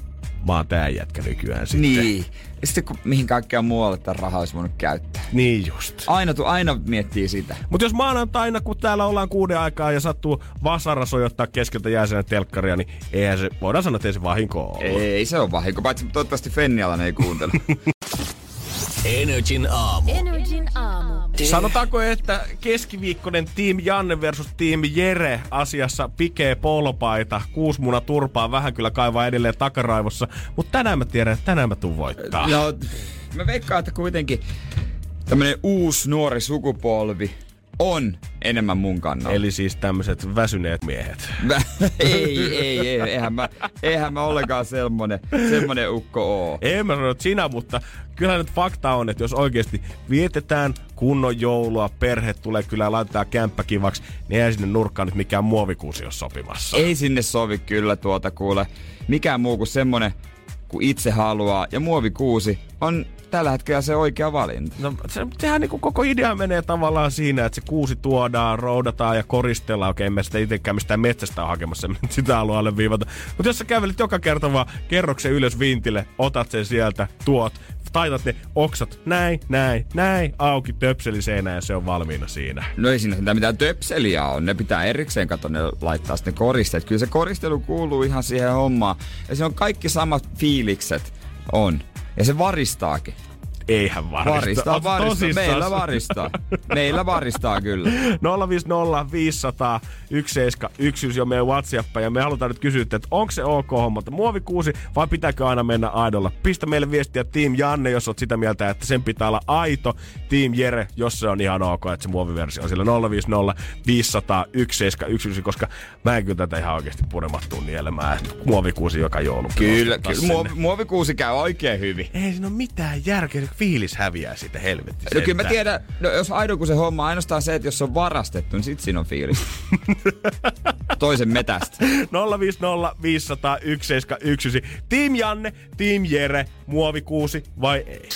mä oon tää jätkä nykyään sitten. Niin. Ja sitten kun, mihin kaikkea muualle tätä rahaa olisi voinut käyttää. Niin just. Aina, tu, aina miettii sitä. Mutta jos maanantaina, kun täällä ollaan kuuden aikaa ja sattuu vasara sojottaa keskeltä jääsenä telkkaria, niin eihän se, voidaan sanoa, että ei se vahinko ole. Ei se on vahinko, paitsi toivottavasti Fennialan ei kuuntele. Energin aamu. Energin aamu. Sanotaanko, että keskiviikkoinen Team Janne versus Team Jere asiassa pikee polopaita, kuusmuna turpaa, vähän kyllä kaivaa edelleen takaraivossa, mutta tänään mä tiedän, että tänään mä tuun voittaa. no, mä veikkaan, että kuitenkin tämmönen uusi nuori sukupolvi on enemmän mun kannalla. Eli siis tämmöiset väsyneet miehet. Mä- ei, ei, ei, eihän mä, eihän mä ollenkaan semmonen, semmonen ukko oo. En mä sano, että sinä, mutta kyllä nyt fakta on, että jos oikeasti vietetään kunnon joulua, perhe tulee kyllä laitetaan kämppä kivaksi, niin eihän sinne nurkkaan nyt mikään muovikuusi ole sopimassa. Ei sinne sovi kyllä tuota kuule mikään muu kuin semmonen, kun itse haluaa. Ja muovikuusi on tällä hetkellä se oikea valinta. No, se, sehän niin koko idea menee tavallaan siinä, että se kuusi tuodaan, roudataan ja koristellaan. Okei, me sitä itsekään mistään metsästä on hakemassa, sitä halua alleviivata. Mutta jos sä kävelet joka kerta vaan kerroksen ylös vintille, otat sen sieltä, tuot, taitat ne oksat näin, näin, näin, auki töpseli seinään ja se on valmiina siinä. No ei siinä mitään, mitään töpseliä on. Ne pitää erikseen katsoa, ne laittaa sitten koristeet. Kyllä se koristelu kuuluu ihan siihen hommaan. Ja se on kaikki samat fiilikset on. Ja se varistaakin. Eihän varista. Varistaa, tosissaan? Meillä varistaa. Meillä varistaa kyllä. 050 500 1711 on meidän WhatsApp ja me halutaan nyt kysyä, että onko se ok homma, että muovikuusi vai pitääkö aina mennä aidolla? Pistä meille viestiä Team Janne, jos oot sitä mieltä, että sen pitää olla aito. Team Jere, jos se on ihan ok, että se muoviversio on sillä 050 500 1711, koska mä en kyllä tätä ihan oikeasti puremattua nielemään, muovikuusi joka joulu. Kyllä, kyllä muovikuusi käy oikein hyvin. Ei siinä ole mitään järkeä, fiilis häviää siitä helvetti. No kyllä mä tiedän, no jos aidoku se homma on ainoastaan se, että jos se on varastettu, niin sit siinä on fiilis. Toisen metästä. 050 500 1711. Team Janne, Team Jere, muovikuusi vai ei?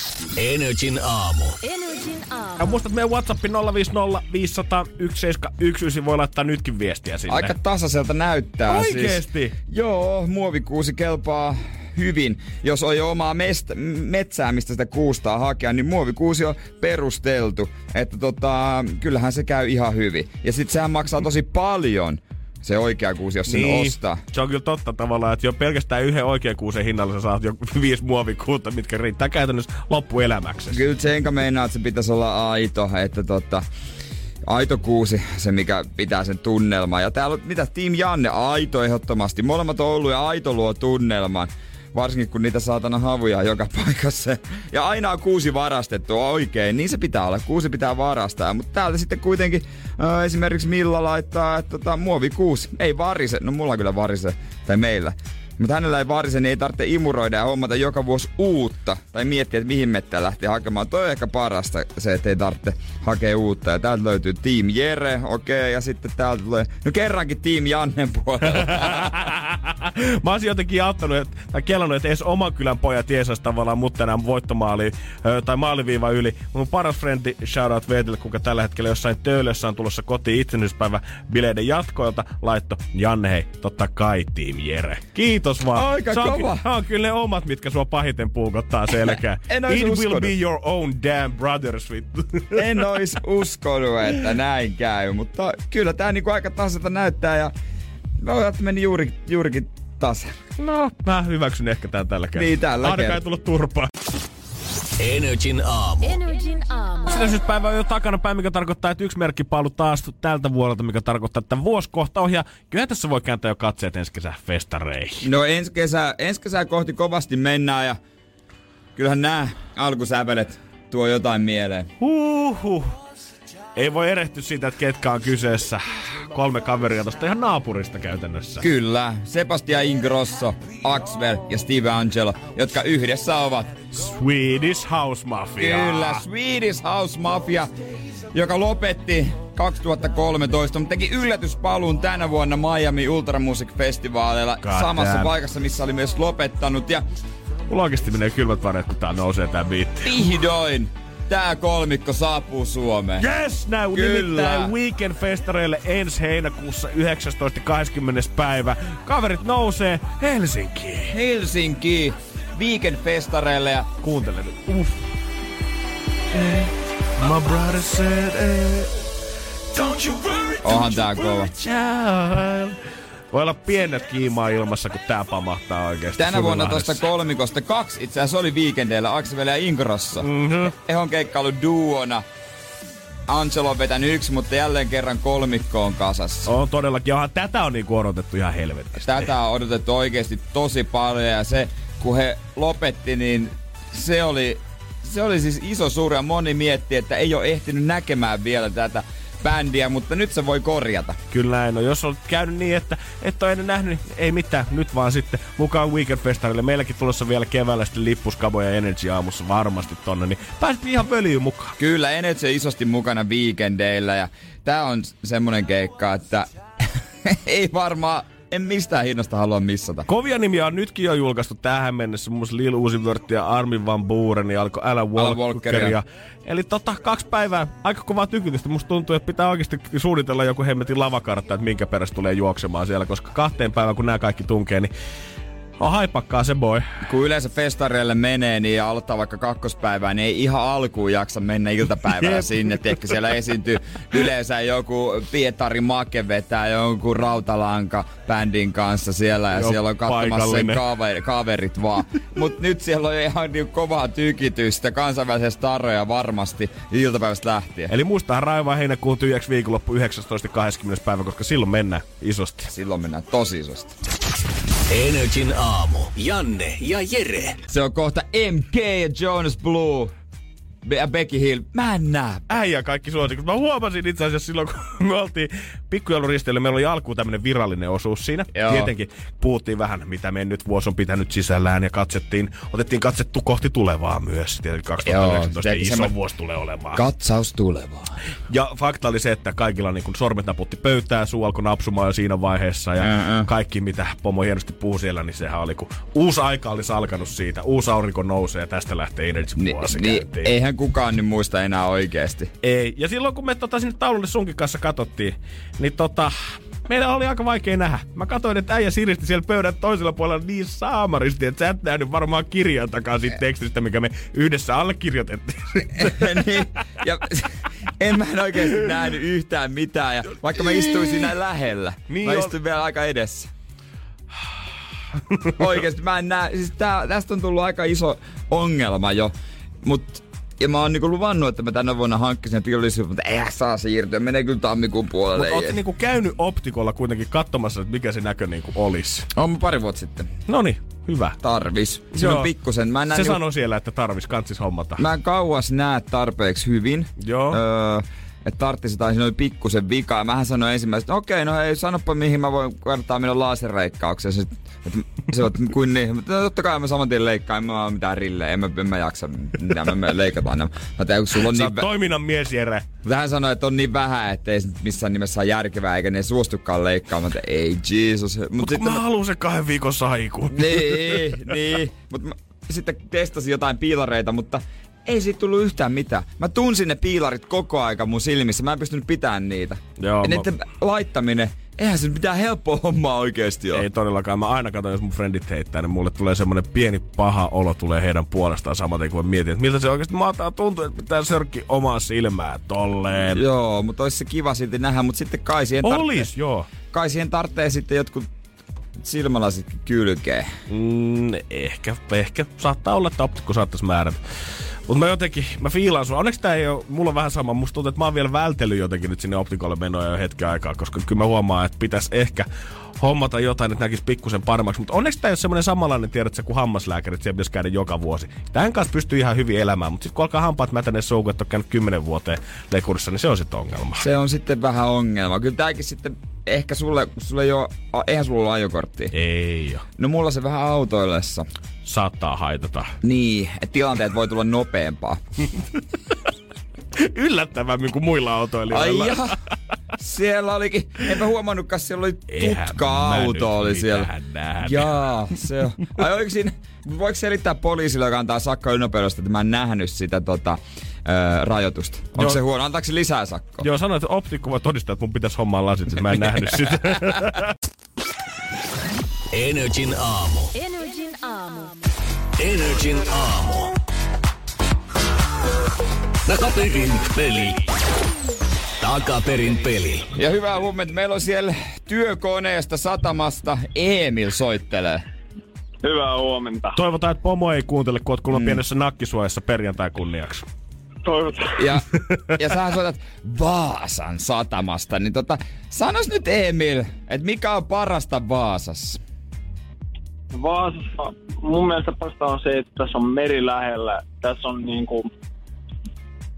Energin aamu. Energin aamu. Ja muistat meidän WhatsApp 050 500 1711 voi laittaa nytkin viestiä sinne. Aika tasaiselta näyttää Oikeesti? Siis. Joo, muovikuusi kelpaa hyvin. Jos on jo omaa mest- metsää, mistä sitä kuustaa hakea, niin muovikuusi on perusteltu. Että tota, kyllähän se käy ihan hyvin. Ja sit sehän maksaa tosi paljon se oikea kuusi, jos sen niin, ostaa. se on kyllä totta tavallaan, että jo pelkästään yhden oikean kuusen hinnalla sä saat jo viisi muovikuutta, mitkä riittää käytännössä loppuelämäksi. Kyllä Tsenka meinaa, että se pitäisi olla aito, että tota, aito kuusi, se mikä pitää sen tunnelman. Ja täällä on, mitä, Team Janne, aito ehdottomasti. Molemmat on ollut ja aito luo tunnelman. Varsinkin kun niitä saatana havuja joka paikassa. Ja aina on kuusi varastettu oikein, niin se pitää olla. Kuusi pitää varastaa. Mutta täältä sitten kuitenkin äh, esimerkiksi Milla laittaa, että tota, muovi kuusi. Ei varise. No mulla kyllä varise. Tai meillä. Mutta hänellä ei varise, niin ei tarvitse imuroida ja hommata joka vuosi uutta. Tai miettiä, että mihin mettää lähtee hakemaan. Toi on ehkä parasta se, että ei tarvitse hakea uutta. Ja täältä löytyy Team Jere, okei. Okay, ja sitten täältä tulee, no kerrankin Team Jannen puolella. Mä olisin jotenkin auttanut, et- tai kelannut, että edes oman kylän pojat tiesaisi tavallaan mut tänään voittomaali tai maaliviiva yli. Mun paras frendi, shoutout Veetille, kuka tällä hetkellä jossain töölössä on tulossa kotiin itsenäisyyspäivä bileiden jatkoilta, laitto Janne hei, totta kai Team Jere. Kiitos vaan. Aika on, kova. ky- on kyllä ne omat, mitkä sua pahiten puukottaa selkää. En It will uskonut. be your own damn brothers, vittu. en ois uskonut, että näin käy. Mutta kyllä tää niinku aika tasalta näyttää ja no, että meni juuri, juurikin tasan. No, mä hyväksyn ehkä tän tällä kertaa. Niin, tällä Ainakaan ei tullut turpaa. Energin aamu. Energin aamu. Itsenäisyyspäivä on jo takana päin, mikä tarkoittaa, että yksi merkkipaalu taas tältä vuodelta, mikä tarkoittaa, että vuosi kohta ohi. Ja kyllä tässä voi kääntää jo katseet ensi kesän festareihin. No ensi kesä, ensi kesää kohti kovasti mennään ja kyllähän nämä alkusävelet tuo jotain mieleen. Huhhuh. Ei voi erehtyä siitä, että ketkä on kyseessä. Kolme kaveria tosta ihan naapurista käytännössä. Kyllä, Sebastian Ingrosso, Axel ja Steve Angelo, jotka yhdessä ovat Swedish House Mafia. Kyllä, Swedish House Mafia, joka lopetti 2013, mutta teki yllätyspaluun tänä vuonna Miami Ultra Music Festivaaleilla God samassa damn. paikassa, missä oli myös lopettanut. Ja Mulla oikeesti menee kylmät väreet, kun tää nousee tää biitti. vihdoin tää kolmikko saapuu Suomeen. Yes, now Kyllä. nimittäin Weekend Festareille ensi heinäkuussa 19. 20. päivä. Kaverit nousee Helsinkiin. Helsinki Weekend-festareille ja Kuuntele nyt. Uff. My brother said, eh, don't you worry, onhan tää kova. child. Voi olla pienet kiimaa ilmassa, kun tää pamahtaa oikeesti. Tänä vuonna tosta kolmikosta kaksi itse asiassa oli Weekendeillä Axel ja Ingrosso. Mhm. Ehon keikkailu duona. Angelo on vetänyt yksi, mutta jälleen kerran kolmikko on kasassa. On todellakin. Onhan tätä on niinku odotettu ihan helvetisti. Tätä on odotettu oikeasti tosi paljon ja se, kun he lopetti, niin se oli, se oli siis iso suuri ja moni mietti, että ei ole ehtinyt näkemään vielä tätä bändiä, mutta nyt se voi korjata. Kyllä näin on. Jos on käynyt niin, että et ole ennen nähnyt, niin ei mitään. Nyt vaan sitten mukaan Weekend Festarille. Meilläkin tulossa vielä keväällä sitten lippuskabo ja Energy aamussa varmasti tonne, niin pääset ihan pölyyn mukaan. Kyllä, Energy on isosti mukana weekendeillä ja tää on semmonen keikka, että ei varmaan, en mistään hinnasta halua missata. Kovia nimiä on nytkin jo julkaistu tähän mennessä, muun muassa Lil Uzi Vert ja Armin Van Buuren ja alkoi Walkeria. Walkeria. Eli tota, kaksi päivää, aika kovaa tykytystä. Musta tuntuu, että pitää oikeasti suunnitella joku hemmetin lavakartta, että minkä perässä tulee juoksemaan siellä, koska kahteen päivään kun nämä kaikki tunkee, niin on haipakkaa se boy. Kun yleensä festareille menee niin ja aloittaa vaikka kakkospäivää, niin ei ihan alkuun jaksa mennä iltapäivällä sinne. Tiedätkö, siellä esiintyy yleensä joku Pietari Make vetää jonkun rautalanka bändin kanssa siellä ja Joo, siellä on katsomassa sen paikallinen. kaver, kaverit vaan. Mut nyt siellä on ihan niin kovaa tykitystä, kansainvälisiä starroja varmasti iltapäivästä lähtien. Eli muistahan raivaa heinäkuun tyhjäksi viikonloppu 19.20. päivä, koska silloin mennään isosti. Silloin mennään tosi isosti. Energin aamu. Janne ja Jere. Se on kohta MK ja Jonas Blue. Becky Hill. Mä en näe. Äijä kaikki suosikot. Mä huomasin itse asiassa silloin, kun me oltiin pikkujouluristeillä, meillä oli alkuun tämmönen virallinen osuus siinä. Joo. Tietenkin puhuttiin vähän, mitä mennyt vuosi on pitänyt sisällään ja katsettiin, otettiin katsettu kohti tulevaa myös. Tietenkin 2019 Joo, iso semmo- vuosi tulee olemaan. Katsaus tulevaa. ja fakta oli se, että kaikilla niin kun sormet naputti pöytää, suu alkoi napsumaan jo siinä vaiheessa ja Mm-mm. kaikki mitä Pomo hienosti puhui siellä, niin sehän oli kun uusi aika olisi alkanut siitä. Uusi aurinko nousee ja tästä lähtee Energy Ni, vuosi niin, käyntiin. Eihän kukaan nyt muista enää oikeesti. Ei. Ja silloin kun me tota, sinne taululle sunkin kanssa katsottiin, niin tota, meidän oli aika vaikea nähdä. Mä katsoin, että äijä siristi siellä pöydän toisella puolella niin saamaristi, että sä et nähnyt varmaan kirjan takaa siitä tekstistä, mikä me yhdessä allekirjoitettiin. niin, ja en mä en oikeesti nähnyt yhtään mitään. Ja vaikka mä istuin siinä lähellä, Niin mä on. istuin vielä aika edessä. Oikeesti mä en näe, siis tää, tästä on tullut aika iso ongelma jo. Mut ja mä oon niinku luvannut, että mä tänä vuonna hankkisin tilollisuus, mutta eihän saa siirtyä. Menee kyllä tammikuun puolelle. Mutta oot niinku käynyt optikolla kuitenkin katsomassa, että mikä se näkö niinku olisi. On pari vuotta sitten. Noni, hyvä. Tarvis. Se on pikkusen. Mä se niinku- sanoi siellä, että tarvis kantsis hommata. Mä en kauas näe tarpeeksi hyvin. Joo. Öö, että tarttisi tai siinä oli pikkusen vika. Ja mähän sanoin ensimmäisenä, että okei, no hei, sanoppa mihin mä voin vertaa minun laserreikkaukseen. Sitten, että se on, kuin niin. Mutta no, totta kai mä saman tien leikkaan, en mä ole mitään rillejä, en mä, en mä jaksa, mitä me, me leikataan. nämä. Mä tein, kun sulla on Sä niin vä- toiminnan mies, Jere. Mutta hän sanoi, että on niin vähän, että ei missään nimessä ole järkevää, eikä ne suostukaan leikkaamaan. Mutta ei, Jesus. Mut Mut kun mä haluun se kahden viikon saiku. niin, niin. Mutta sitten testasin jotain piilareita, mutta ei siitä tullut yhtään mitään. Mä tunsin ne piilarit koko aika mun silmissä. Mä en pystynyt pitämään niitä. Joo, ja mä- niiden laittaminen, eihän se mitään helppoa hommaa oikeesti ole. Ei todellakaan. Mä aina katson, jos mun frendit heittää, niin mulle tulee semmonen pieni paha olo tulee heidän puolestaan samaten, kun mä mietin, että miltä se oikeasti mahtaa tuntua, että pitää sörkki omaa silmää tolleen. Joo, mutta olisi se kiva silti nähdä, mutta sitten kai siihen Olis, joo. kai siihen tarvitsee sitten jotkut silmälasitkin kylkeen. Mm, ehkä, ehkä. Saattaa olla, että optikko saattaisi määrätä. Mutta mä jotenkin, mä fiilaan sua. Onneksi tää ei ole, mulla on vähän sama. Musta tuntuu, että mä oon vielä vältellyt jotenkin nyt sinne optikolle menoja jo hetken aikaa, koska kyllä mä huomaan, että pitäisi ehkä hommata jotain, että näkisi pikkusen paremmaksi. Mutta onneksi tämä ei ole semmoinen samanlainen, tiedät sä, kuin hammaslääkäri, että siellä pitäisi käydä joka vuosi. Tämän kanssa pystyy ihan hyvin elämään, mutta sitten kun alkaa hampaat mätäneen suukut, että on käynyt kymmenen vuoteen lekurissa, niin se on sitten ongelma. Se on sitten vähän ongelma. Kyllä tääkin sitten ehkä sulle, sulle ei a- eihän sulla ole ajokorttia. Ei ole. No mulla se vähän autoillessa. Saattaa haitata. Niin, että tilanteet voi tulla nopeampaa. Yllättävämmin kuin muilla autoilijoilla. Ai jaha. Siellä olikin, enpä huomannutkaan, siellä oli tutka-auto oli siellä. Jaa, se on. Ai oliko siinä, voiko selittää poliisille, joka antaa sakkoa ylinopeudesta, että mä en nähnyt sitä tota, ö, rajoitusta? Onko Joo. se huono? Antaako se lisää sakkoa? Joo, sanoin, että optikko voi todistaa, että mun pitäisi hommaa lasit, että mä en nähnyt sitä. Energin aamu. Energin aamu. Energin aamu. Takaperin peli. Takaperin peli. Ja hyvää huomenta. Meillä on siellä työkoneesta satamasta Emil soittelee. Hyvää huomenta. Toivotaan, että pomo ei kuuntele, kun oot kuulemma pienessä nakkisuojassa perjantai kunniaksi. Toivotaan. Ja, ja sä soitat Vaasan satamasta, niin tota, sanos nyt Emil, että mikä on parasta Vaasassa? Vaasassa mun mielestä parasta on se, että tässä on meri lähellä. Tässä on niinku...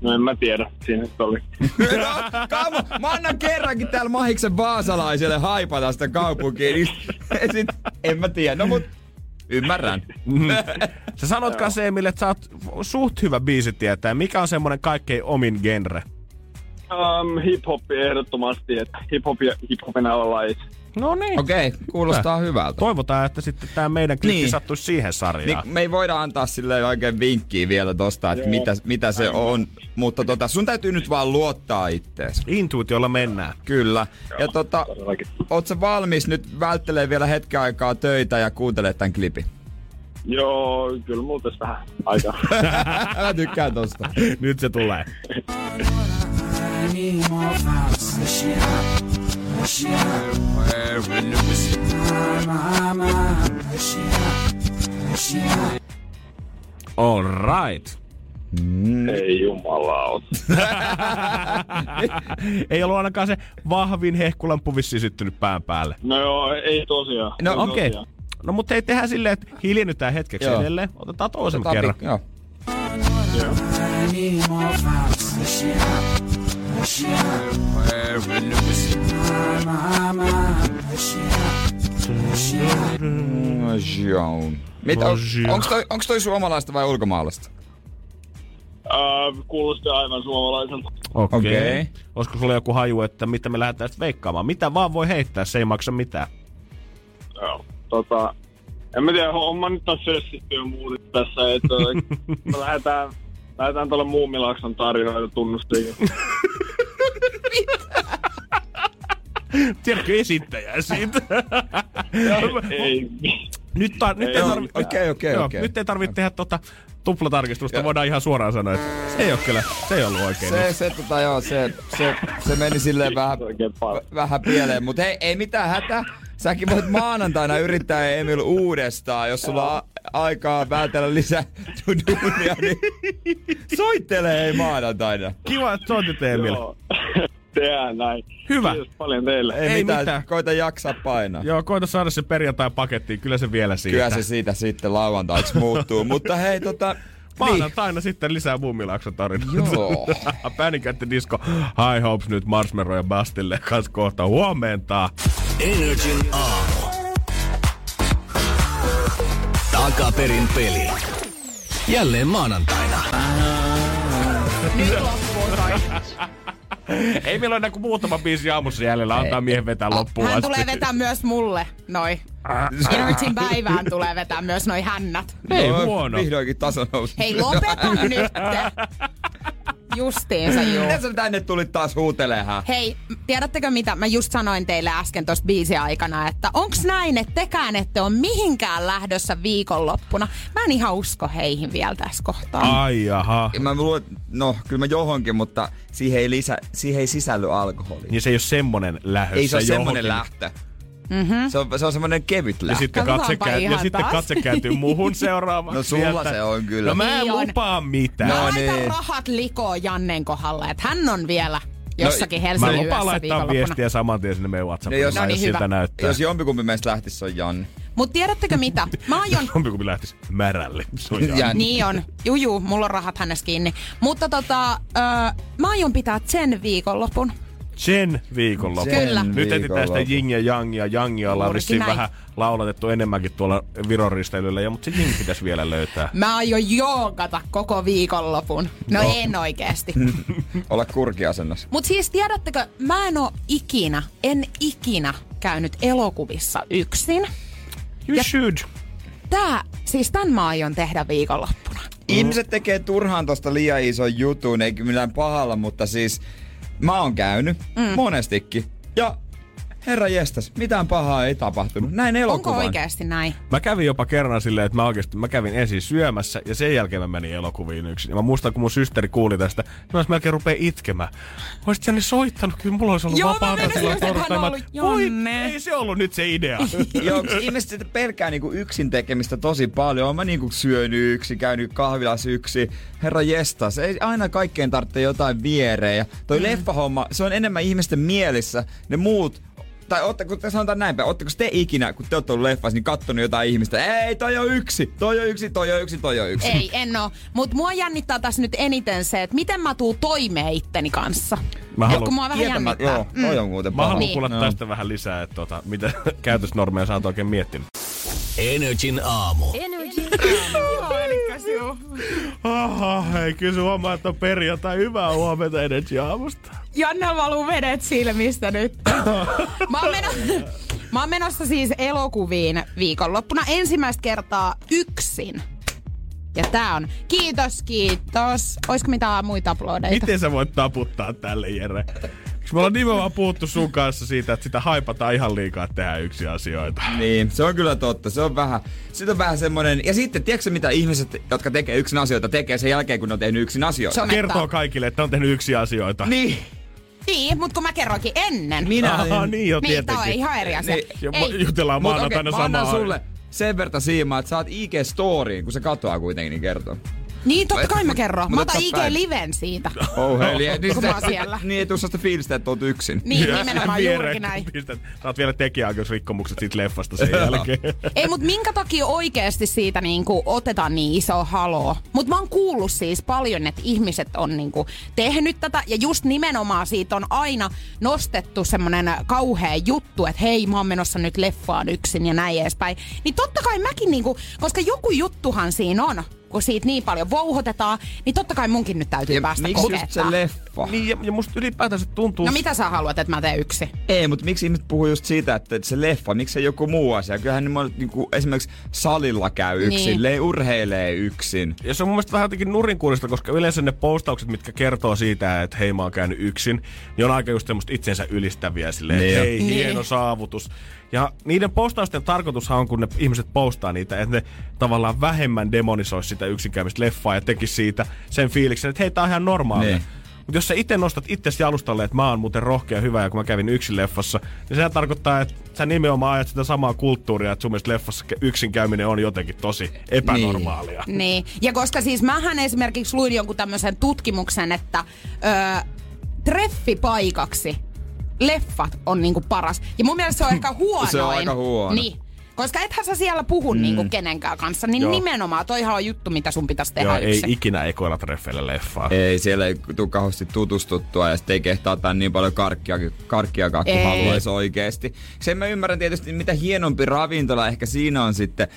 No en mä tiedä, siinä nyt oli. No, kamu, mä annan kerrankin täällä mahiksen vaasalaiselle haipata sitä kaupunkia, niin sit, en mä tiedä. No mut, ymmärrän. Sä sanot kanssa Emil, että sä oot suht hyvä biisi tietää. Mikä on semmonen kaikkein omin genre? Um, hip-hoppi ehdottomasti, että hip-hop ja hip-hopin alalaji. No niin. Okei, okay, kuulostaa hyvältä. Toivotaan, että sitten tämä meidän klippi Niin. sattuisi siihen sarjaan. Niin, me ei voida antaa sille oikein vinkkiä vielä tosta, että Joo. mitä, mitä se on. Mutta tota, sun täytyy nyt vaan luottaa ittees. Intuitiolla mennään. Kyllä. Ja tota, oot sä valmis nyt välttelee vielä hetken aikaa töitä ja kuuntelee tämän klipin? Joo, kyllä mulla tässä vähän aikaa. Mä tykkään tosta. Nyt se tulee. All right. Ei jumalauta. Ei ollut ainakaan se vahvin hehkulampu vissiin syttynyt pään päälle. No joo, ei tosiaan. No, Ei Okei. tosiaan. No mutta ei tehdä silleen, että hiljennytään hetkeksi Joo. edelleen. Otetaan toisen Otetaan kerran. pik- Joo. Joo. Mitä, on, onks, toi, onks toi suomalaista vai ulkomaalaista? Uh, kuulosti aivan suomalaiselta. Okei. Okei. Okay. Olisiko sulla joku haju, että mitä me lähdetään sitten veikkaamaan? Mitä vaan voi heittää, se ei maksa mitään. Joo. Tota, en mä tiedä, homma nyt on sössitty jo muuten tässä, että me lähdetään, lähdetään tuolle Muumilakson tarinoita tunnustiin. Tiedätkö esittäjää siitä? ei. nyt, tar- nyt, ei Ei, tarvi- okei, okei, Joo, okei. nyt ei tarvitse tehdä tota tuplatarkistusta, voidaan ihan suoraan sanoa, että se ei ole kyllä, se ei ollut oikein. Se, se, tota, joo, se, se, se meni silleen vähän, vähän pieleen, mutta hei, ei mitään hätää. Säkin voit maanantaina yrittää Emil uudestaan, jos sulla on aikaa vältellä lisää duunia, niin soittele hei maanantaina. Kiva, että soitit Emil. Joo. Tehdään näin. Hyvä. Kiitos paljon teille. Ei, Ei mitään, mitään. koita jaksaa painaa. Joo, koita saada se perjantai pakettiin, kyllä se vielä siitä. Kyllä se siitä sitten lauantaiksi muuttuu, mutta hei tota... Maanantaina sitten lisää Mummilaakson tarinoita. Joo. Panic at the Disco, High Hopes nyt Marshmallow ja Bastille kanssa kohta huomenta. Energin aamu. Takaperin peli. Jälleen maanantaina. Ei meillä ole enää kuin muutama biisi aamussa jäljellä, antaa miehen vetää loppuun Hän asti. tulee vetää myös mulle noi. Energin päivään tulee vetää myös noi hännät. Ei Joo, huono. Vihdoinkin taso nousi. Hei, lopeta nyt! Justiinsa juu. Mitä sä tänne tulit taas huutelemaan? Hei, tiedättekö mitä mä just sanoin teille äsken tuossa biisin aikana, että onks näin, että tekään ette ole mihinkään lähdössä viikonloppuna? Mä en ihan usko heihin vielä tässä kohtaa. Ai jaha. Mä luulen, no kyllä mä johonkin, mutta siihen ei, lisä, siihen ei sisälly alkoholi. Niin se ei ole semmonen lähössä Ei se ole johonkin. semmonen lähtö. Mhm. Se on, se on semmonen kevyt Ja lähtö. sitten, katse, käy, ja sitten katse kääntyy muuhun seuraavaksi. No sulla sieltä. se on kyllä. No mä en Niin on. lupaa mitään. Mä No niin. rahat likoo Jannen kohdalla, että hän on vielä jossakin no, Mä Helsingin lupaan yössä laittaa viestiä saman tien sinne meidän No WhatsAppiin, jos- jos, No niin, jos siltä näyttää. Jos jompikumpi meistä lähtisi, se on Janne. Mut tiedättekö mitä? Mä aion... Jompikumpi lähtisi märälle. Se on Janne. Niin on. Juju, mulla on rahat hänestä kiinni. Mutta tota, öö, mä aion pitää sen viikonlopun. Sen viikonloppu. Kyllä. Nyt etsitään sitä Jing ja Jangia. Jangia ollaan Juurikin vissiin näin. vähän laulatettu enemmänkin tuolla Viron risteilyllä, ja, mutta se Jing pitäisi vielä löytää. Mä aion joogata koko viikonlopun. No, no. en oikeesti. Olla kurkiasennossa. Mut siis tiedättekö, mä en oo ikinä, en ikinä käynyt elokuvissa yksin. You Ja- should. Tää, siis tän mä aion tehdä viikonloppuna. Ihmiset tekee turhaan tosta liian ison jutun, eikä millään pahalla, mutta siis mä oon käynyt mm. monestikin. Ja herra jestas, mitään pahaa ei tapahtunut. Näin Onko elokuvan. oikeesti näin? Mä kävin jopa kerran silleen, että mä oikeasti mä kävin ensin syömässä ja sen jälkeen mä menin elokuviin yksin. Ja mä muistan, kun mun systeri kuuli tästä, niin mä melkein rupee itkemään. Oisit Janni soittanut, kyllä mulla olisi ollut Joo, mä vapaata silloin just, että hän torstaina. on ollut Voi, Janne. ei se ollut nyt se idea. Joo, ihmiset pelkää niinku yksin tekemistä tosi paljon. Oon mä niinku syönyt yksin, käynyt kahvilassa yksin. Herra jestas, ei aina kaikkeen tarvitse jotain viereen. Ja toi mm. leffahomma, se on enemmän ihmisten mielissä. Ne muut tai ootteko, te sanotaan näinpä, ootteko te ikinä, kun te olette ollut leffassa, niin kattonut jotain ihmistä, ei, toi on yksi, toi on yksi, toi on yksi, toi on yksi. Ei, en oo. Mut mua jännittää tässä nyt eniten se, että miten mä tuun toimeen itteni kanssa. Mä haluan- kun mua vähän jännittää. Joo, toi on muuten Mä paha. haluan Niin. kuulla Joo. tästä vähän lisää, että tota, mitä käytösnormeja sä oot oikein miettinyt. Energin aamu. Energin Aha, hei, kyllä se huomaa, että on perjantai. Hyvää huomenta Energy aamusta. Janne valuu vedet silmistä nyt. mä, oon menossa, mä oon menossa siis elokuviin viikonloppuna ensimmäistä kertaa yksin. Ja tää on kiitos, kiitos. Oisko mitään muita aplodeita? Miten sä voit taputtaa tälle, Jere? Me ollaan nimenomaan puhuttu sun kanssa siitä, että sitä haipataan ihan liikaa, että tehdään yksi asioita. Niin, se on kyllä totta. Se on vähän, sit on vähän semmonen... Ja sitten, tiedätkö mitä ihmiset, jotka tekee yksin asioita, tekee sen jälkeen, kun ne on tehnyt yksin asioita? Se on- Kertoo kaikille, että on tehnyt yksi asioita. Niin. Niin, mutta kun mä kerroinkin ennen. Minä Aha, niin jo Niin, tää on tietenkin. ihan eri asia. Niin, Ei, jutellaan maanantaina okei, mä annan samaa. sulle sen verta siimaa, että saat IG-storiin, kun se katoaa kuitenkin, niin kertoo. Niin, totta kai mä Mut- kerron. mut Mä otan päin. IG-liven siitä. Oh, heli. niin, Kun mä oon siellä. niin ei tuu sellaista fiilistä, että oot yksin. Niin, Ja nimenomaan juurikin näin. saat vielä tekijäoikeusrikkomukset siitä leffasta sen jälkeen. Ei, mutta minkä takia oikeasti siitä niinku otetaan niin iso haloo? Mutta mä oon kuullut siis paljon, että ihmiset on niinku tehnyt tätä ja just nimenomaan siitä on aina nostettu semmonen kauhea juttu, että hei mä oon menossa nyt leffaan yksin ja näin edespäin. Niin totta kai mäkin niinku, koska joku juttuhan siinä on, kun siitä niin paljon vouhotetaan, niin totta kai munkin nyt täytyy Ja päästä miksi just se leffa? niin, ja, ja musta ylipäätänsä tuntuu... No mitä sä haluat, että mä teen yksi? Ei, mutta miksi ihmiset puhuu just siitä, että se leffa, miksi se joku muu asia? Kyllähän ne mon- niinku, esimerkiksi salilla käy yksin, Niin. niin. urheilee yksin. Ja se on mun mielestä vähän jotenkin nurinkuulista, koska yleensä ne postaukset, mitkä kertoo siitä, että hei mä oon käynyt yksin, niin on aika just semmoista itsensä ylistäviä silleen, Niin hei, Niin. hieno saavutus. Ja niiden postausten tarkoitushan on, kun ne ihmiset postaa niitä, että ne tavallaan vähemmän demonisoisi sitä yksinkäymistä leffaa ja tekisi siitä sen fiiliksen, että hei, tää on ihan normaalia. Niin. Mutta jos sä itse nostat itsesi jalustalle, että mä oon muuten rohkea ja hyvä ja kun mä kävin yksin leffassa, niin sehän tarkoittaa, että sä nimenomaan ajat sitä samaa kulttuuria, että sun mielestä leffassa yksin käyminen on jotenkin tosi epänormaalia. Niin, ja koska siis mähän esimerkiksi luin jonkun tämmöisen tutkimuksen, että öö, treffipaikaksi leffat on niinku paras. Ja mun mielestä se on ehkä huonoin. Se on aika huono. Niin. Koska ethän sä siellä puhu mm. niinku kenenkään kanssa, niin Joo. nimenomaan toihan on juttu, mitä sun pitäisi tehdä Joo, ei yksin. ikinä ekoilla treffeillä leffaa. Ei, siellä ei tule kauheasti tutustuttua ja sitten ei kehtaa ottaa niin paljon karkkia, karkkiakaan kuin Ei. haluaisi oikeesti. Sen mä ymmärrän tietysti, mitä hienompi ravintola, ehkä siinä on sitten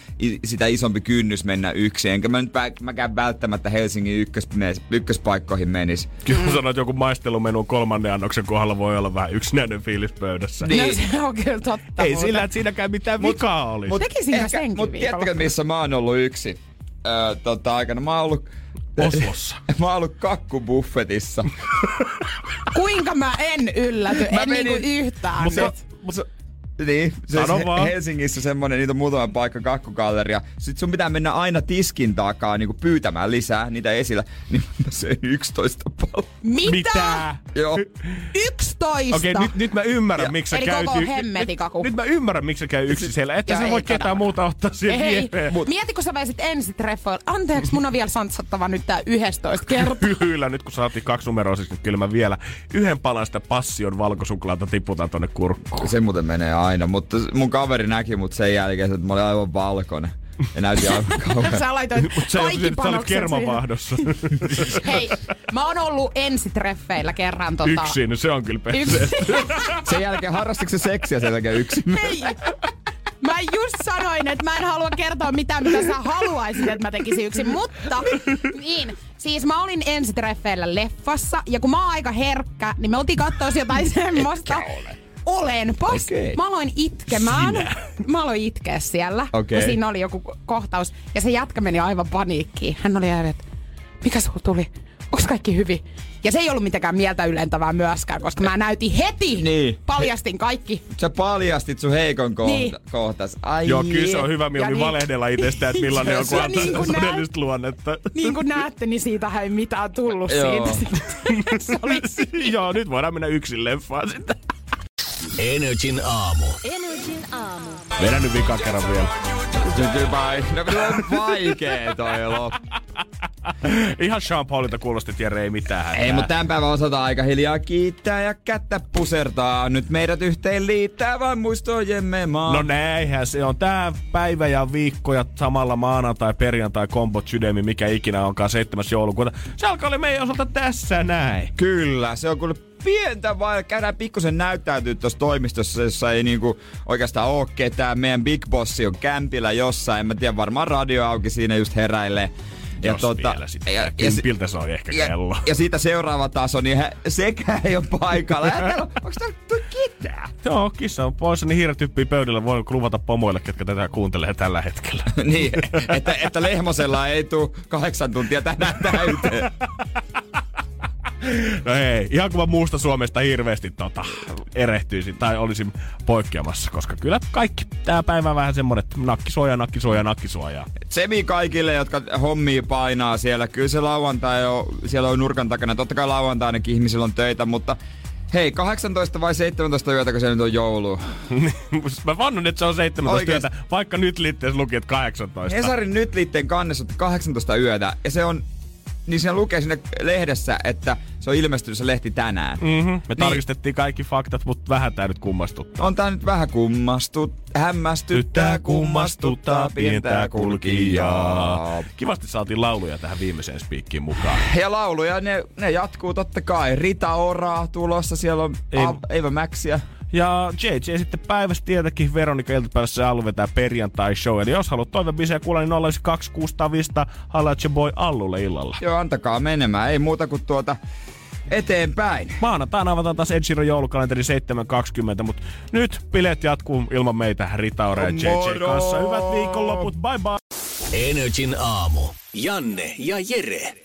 sitä isompi kynnys mennä yksin. Enkä mä nyt vä- mäkään välttämättä Helsingin ykkös, ykköspaikkoihin menis. Kyllä mm. sanoit, joku maistelumenu kolmannen annoksen kohdalla voi olla vähän yksinäinen fiilis pöydässä. Niin. No se on kyllä totta. Ei muuten. sillä, että siinäkään mitään vikaa olisi. Mut Tekisin mä ehkä- senkin Mut tiedättekö, missä mä oon ollut yksin? Öö, tota, aikana mä oon ollut... Oslossa. mä oon ollut kakkubuffetissa. Kuinka mä en ylläty, Mä en menin- niinku yhtään Mutta mut se, niin, se Sano se vaan. Helsingissä semmonen, niitä on muutama paikka kakkugalleria. Sitten sun pitää mennä aina tiskin takaa niinku pyytämään lisää niitä esillä. Niin mä söin 11 palloa. Mitä? Mitä? Joo. toista. Okei, nyt, nyt mä ymmärrän, miksi sä Eli käyt... koko hemmetikaku. Nyt, nyt mä ymmärrän, miksi sä käy yksin siellä. Että sä ei, voi ketään muuta ottaa siihen Ei, viereen. mieti kun sä veisit ensitreffoilla. Anteeksi, mun on vielä santsattava nyt tää 11 kertaa. Kyllä, nyt kun saatiin kaksi numeroisiksi, niin kyllä mä vielä yhden palan sitä passion valkosuklaata tiputan tonne kurkkuun. Se muuten menee aina, mutta mun kaveri näki mut sen jälkeen, että mä olin aivan valkoinen. Ja näytin aivan kauhean. Sä laitoit Mut sä kaikki olet panokset siihen. kermavahdossa. Hei, mä oon ollut ensitreffeillä kerran tota... Yksin, se on kyllä perseestä. Sen jälkeen harrastiko se seksiä sen jälkeen yksin? Hei! Mä just sanoin, että mä en halua kertoa mitään, mitä sä haluaisit, että mä tekisin yksin. Mutta, niin, siis mä olin ensitreffeillä leffassa, ja kun mä oon aika herkkä, niin me oltiin katsoa jotain semmoista. ole. Olen. Pas. Okei. Mä aloin itkemään. Mä aloin itkeä siellä. Okei. Ja siinä oli joku kohtaus. Ja se jätkä meni aivan paniikkiin. Hän oli aivan, että mikä sulla tuli? Onks kaikki hyvin? Ja se ei ollut mitenkään mieltä ylentävää myöskään, koska mä näytin heti. Niin. Paljastin kaikki. Sä paljastit sun heikon kohta, Niin. kohtas. Ai Joo, kyllä se on hyvä mieluummin niin- valehdella itsestä, että millainen on, kun Ja antaa niin kuin todellista luonnetta. Niin kuin näette, niin siitähän ei mitään tullut siitä. Joo, nyt voidaan mennä yksin leffaan sitten. Energin aamu. Energin aamu. Vedän nyt vikan kerran vielä. No, kyllä on vaikee toi loppu. Ihan Sean Paulilta kuulosti, että Jere ei mitään hätää. Ei, mutta tämän päivän osataan aika hiljaa kiittää ja kättä pusertaa. Nyt meidät yhteen liittää vain muistojemme maa. No näinhän se on. Tää päivä ja viikko ja samalla maanantai, perjantai, kombot, sydämi, mikä ikinä onkaan 7. joulukuuta. Se alkaa olla meidän osalta tässä näin. Kyllä, se on kyllä pientä vaan. Käydään pikkusen näyttäytyä tuossa toimistossa, jossa ei niinku oikeastaan oo ketään. Meidän Big Bossi on kämpillä jossain. En mä tiedä, varmaan radio auki siinä just heräilee. Jos vielä sitten. Ja, ja, Kympiltä soi ehkä ja, kello. ja siitä seuraava taso, niin hä, sekään ei ole paikalla. Ja on- täällä tuu ketään? Joo, kissa on poissa, niin hiiret hyppii pöydällä. Voi luvata pomoille, ketkä tätä kuuntelee tällä hetkellä. niin, että, että Lehmosella ei tuu kahdeksan tuntia tänään täyteen. No hei, ihan kun mä muusta Suomesta hirveästi tota, erehtyisin tai olisin poikkeamassa, koska kyllä kaikki tää päivä on vähän semmonen, että nakkisuoja, nakkisuoja, nakkisuoja. Semi kaikille, jotka hommia painaa siellä. Kyllä se lauantai on, siellä on nurkan takana. Totta kai lauantainakin ihmisillä on töitä, mutta hei, 18 vai 17 yötä, kun se nyt on joulu. mä vannon, että se on 17 Oikeesti? yötä, vaikka nyt liitteessä luki, että 18. Hesarin nyt liitteen kannessa on 18 yötä, ja se on niin siinä lukee siinä lehdessä, että se on ilmestynyt se lehti tänään. Mm-hmm. Me Niin. tarkistettiin kaikki faktat, mutta vähän tää nyt kummastuttaa. On tää nyt vähän kummastut, hämmästyttää, kummastuttaa pientää kulkijaa. Kivasti saatiin lauluja tähän viimeiseen spiikkiin mukaan. Ja lauluja, ne, ne jatkuu totta kai. Rita Oraa tulossa, siellä on Ei- Maxia. Ja JJ sitten päivässä tietenkin Veronika iltapäivässä Allu vetää perjantai show. Eli jos haluat toivebisejä kuulla, niin 092 605 Halatse Boy Allulle illalla. Joo, antakaa menemään. Ei muuta kuin tuota eteenpäin. Maanantaina avataan taas Ed Sheeran joulukalenteri 7.20, mutta nyt bileet jatkuu ilman meitä Rita Ora ja JJ kanssa. Hyvät viikonloput, bye bye! Energin aamu. Janne ja Jere.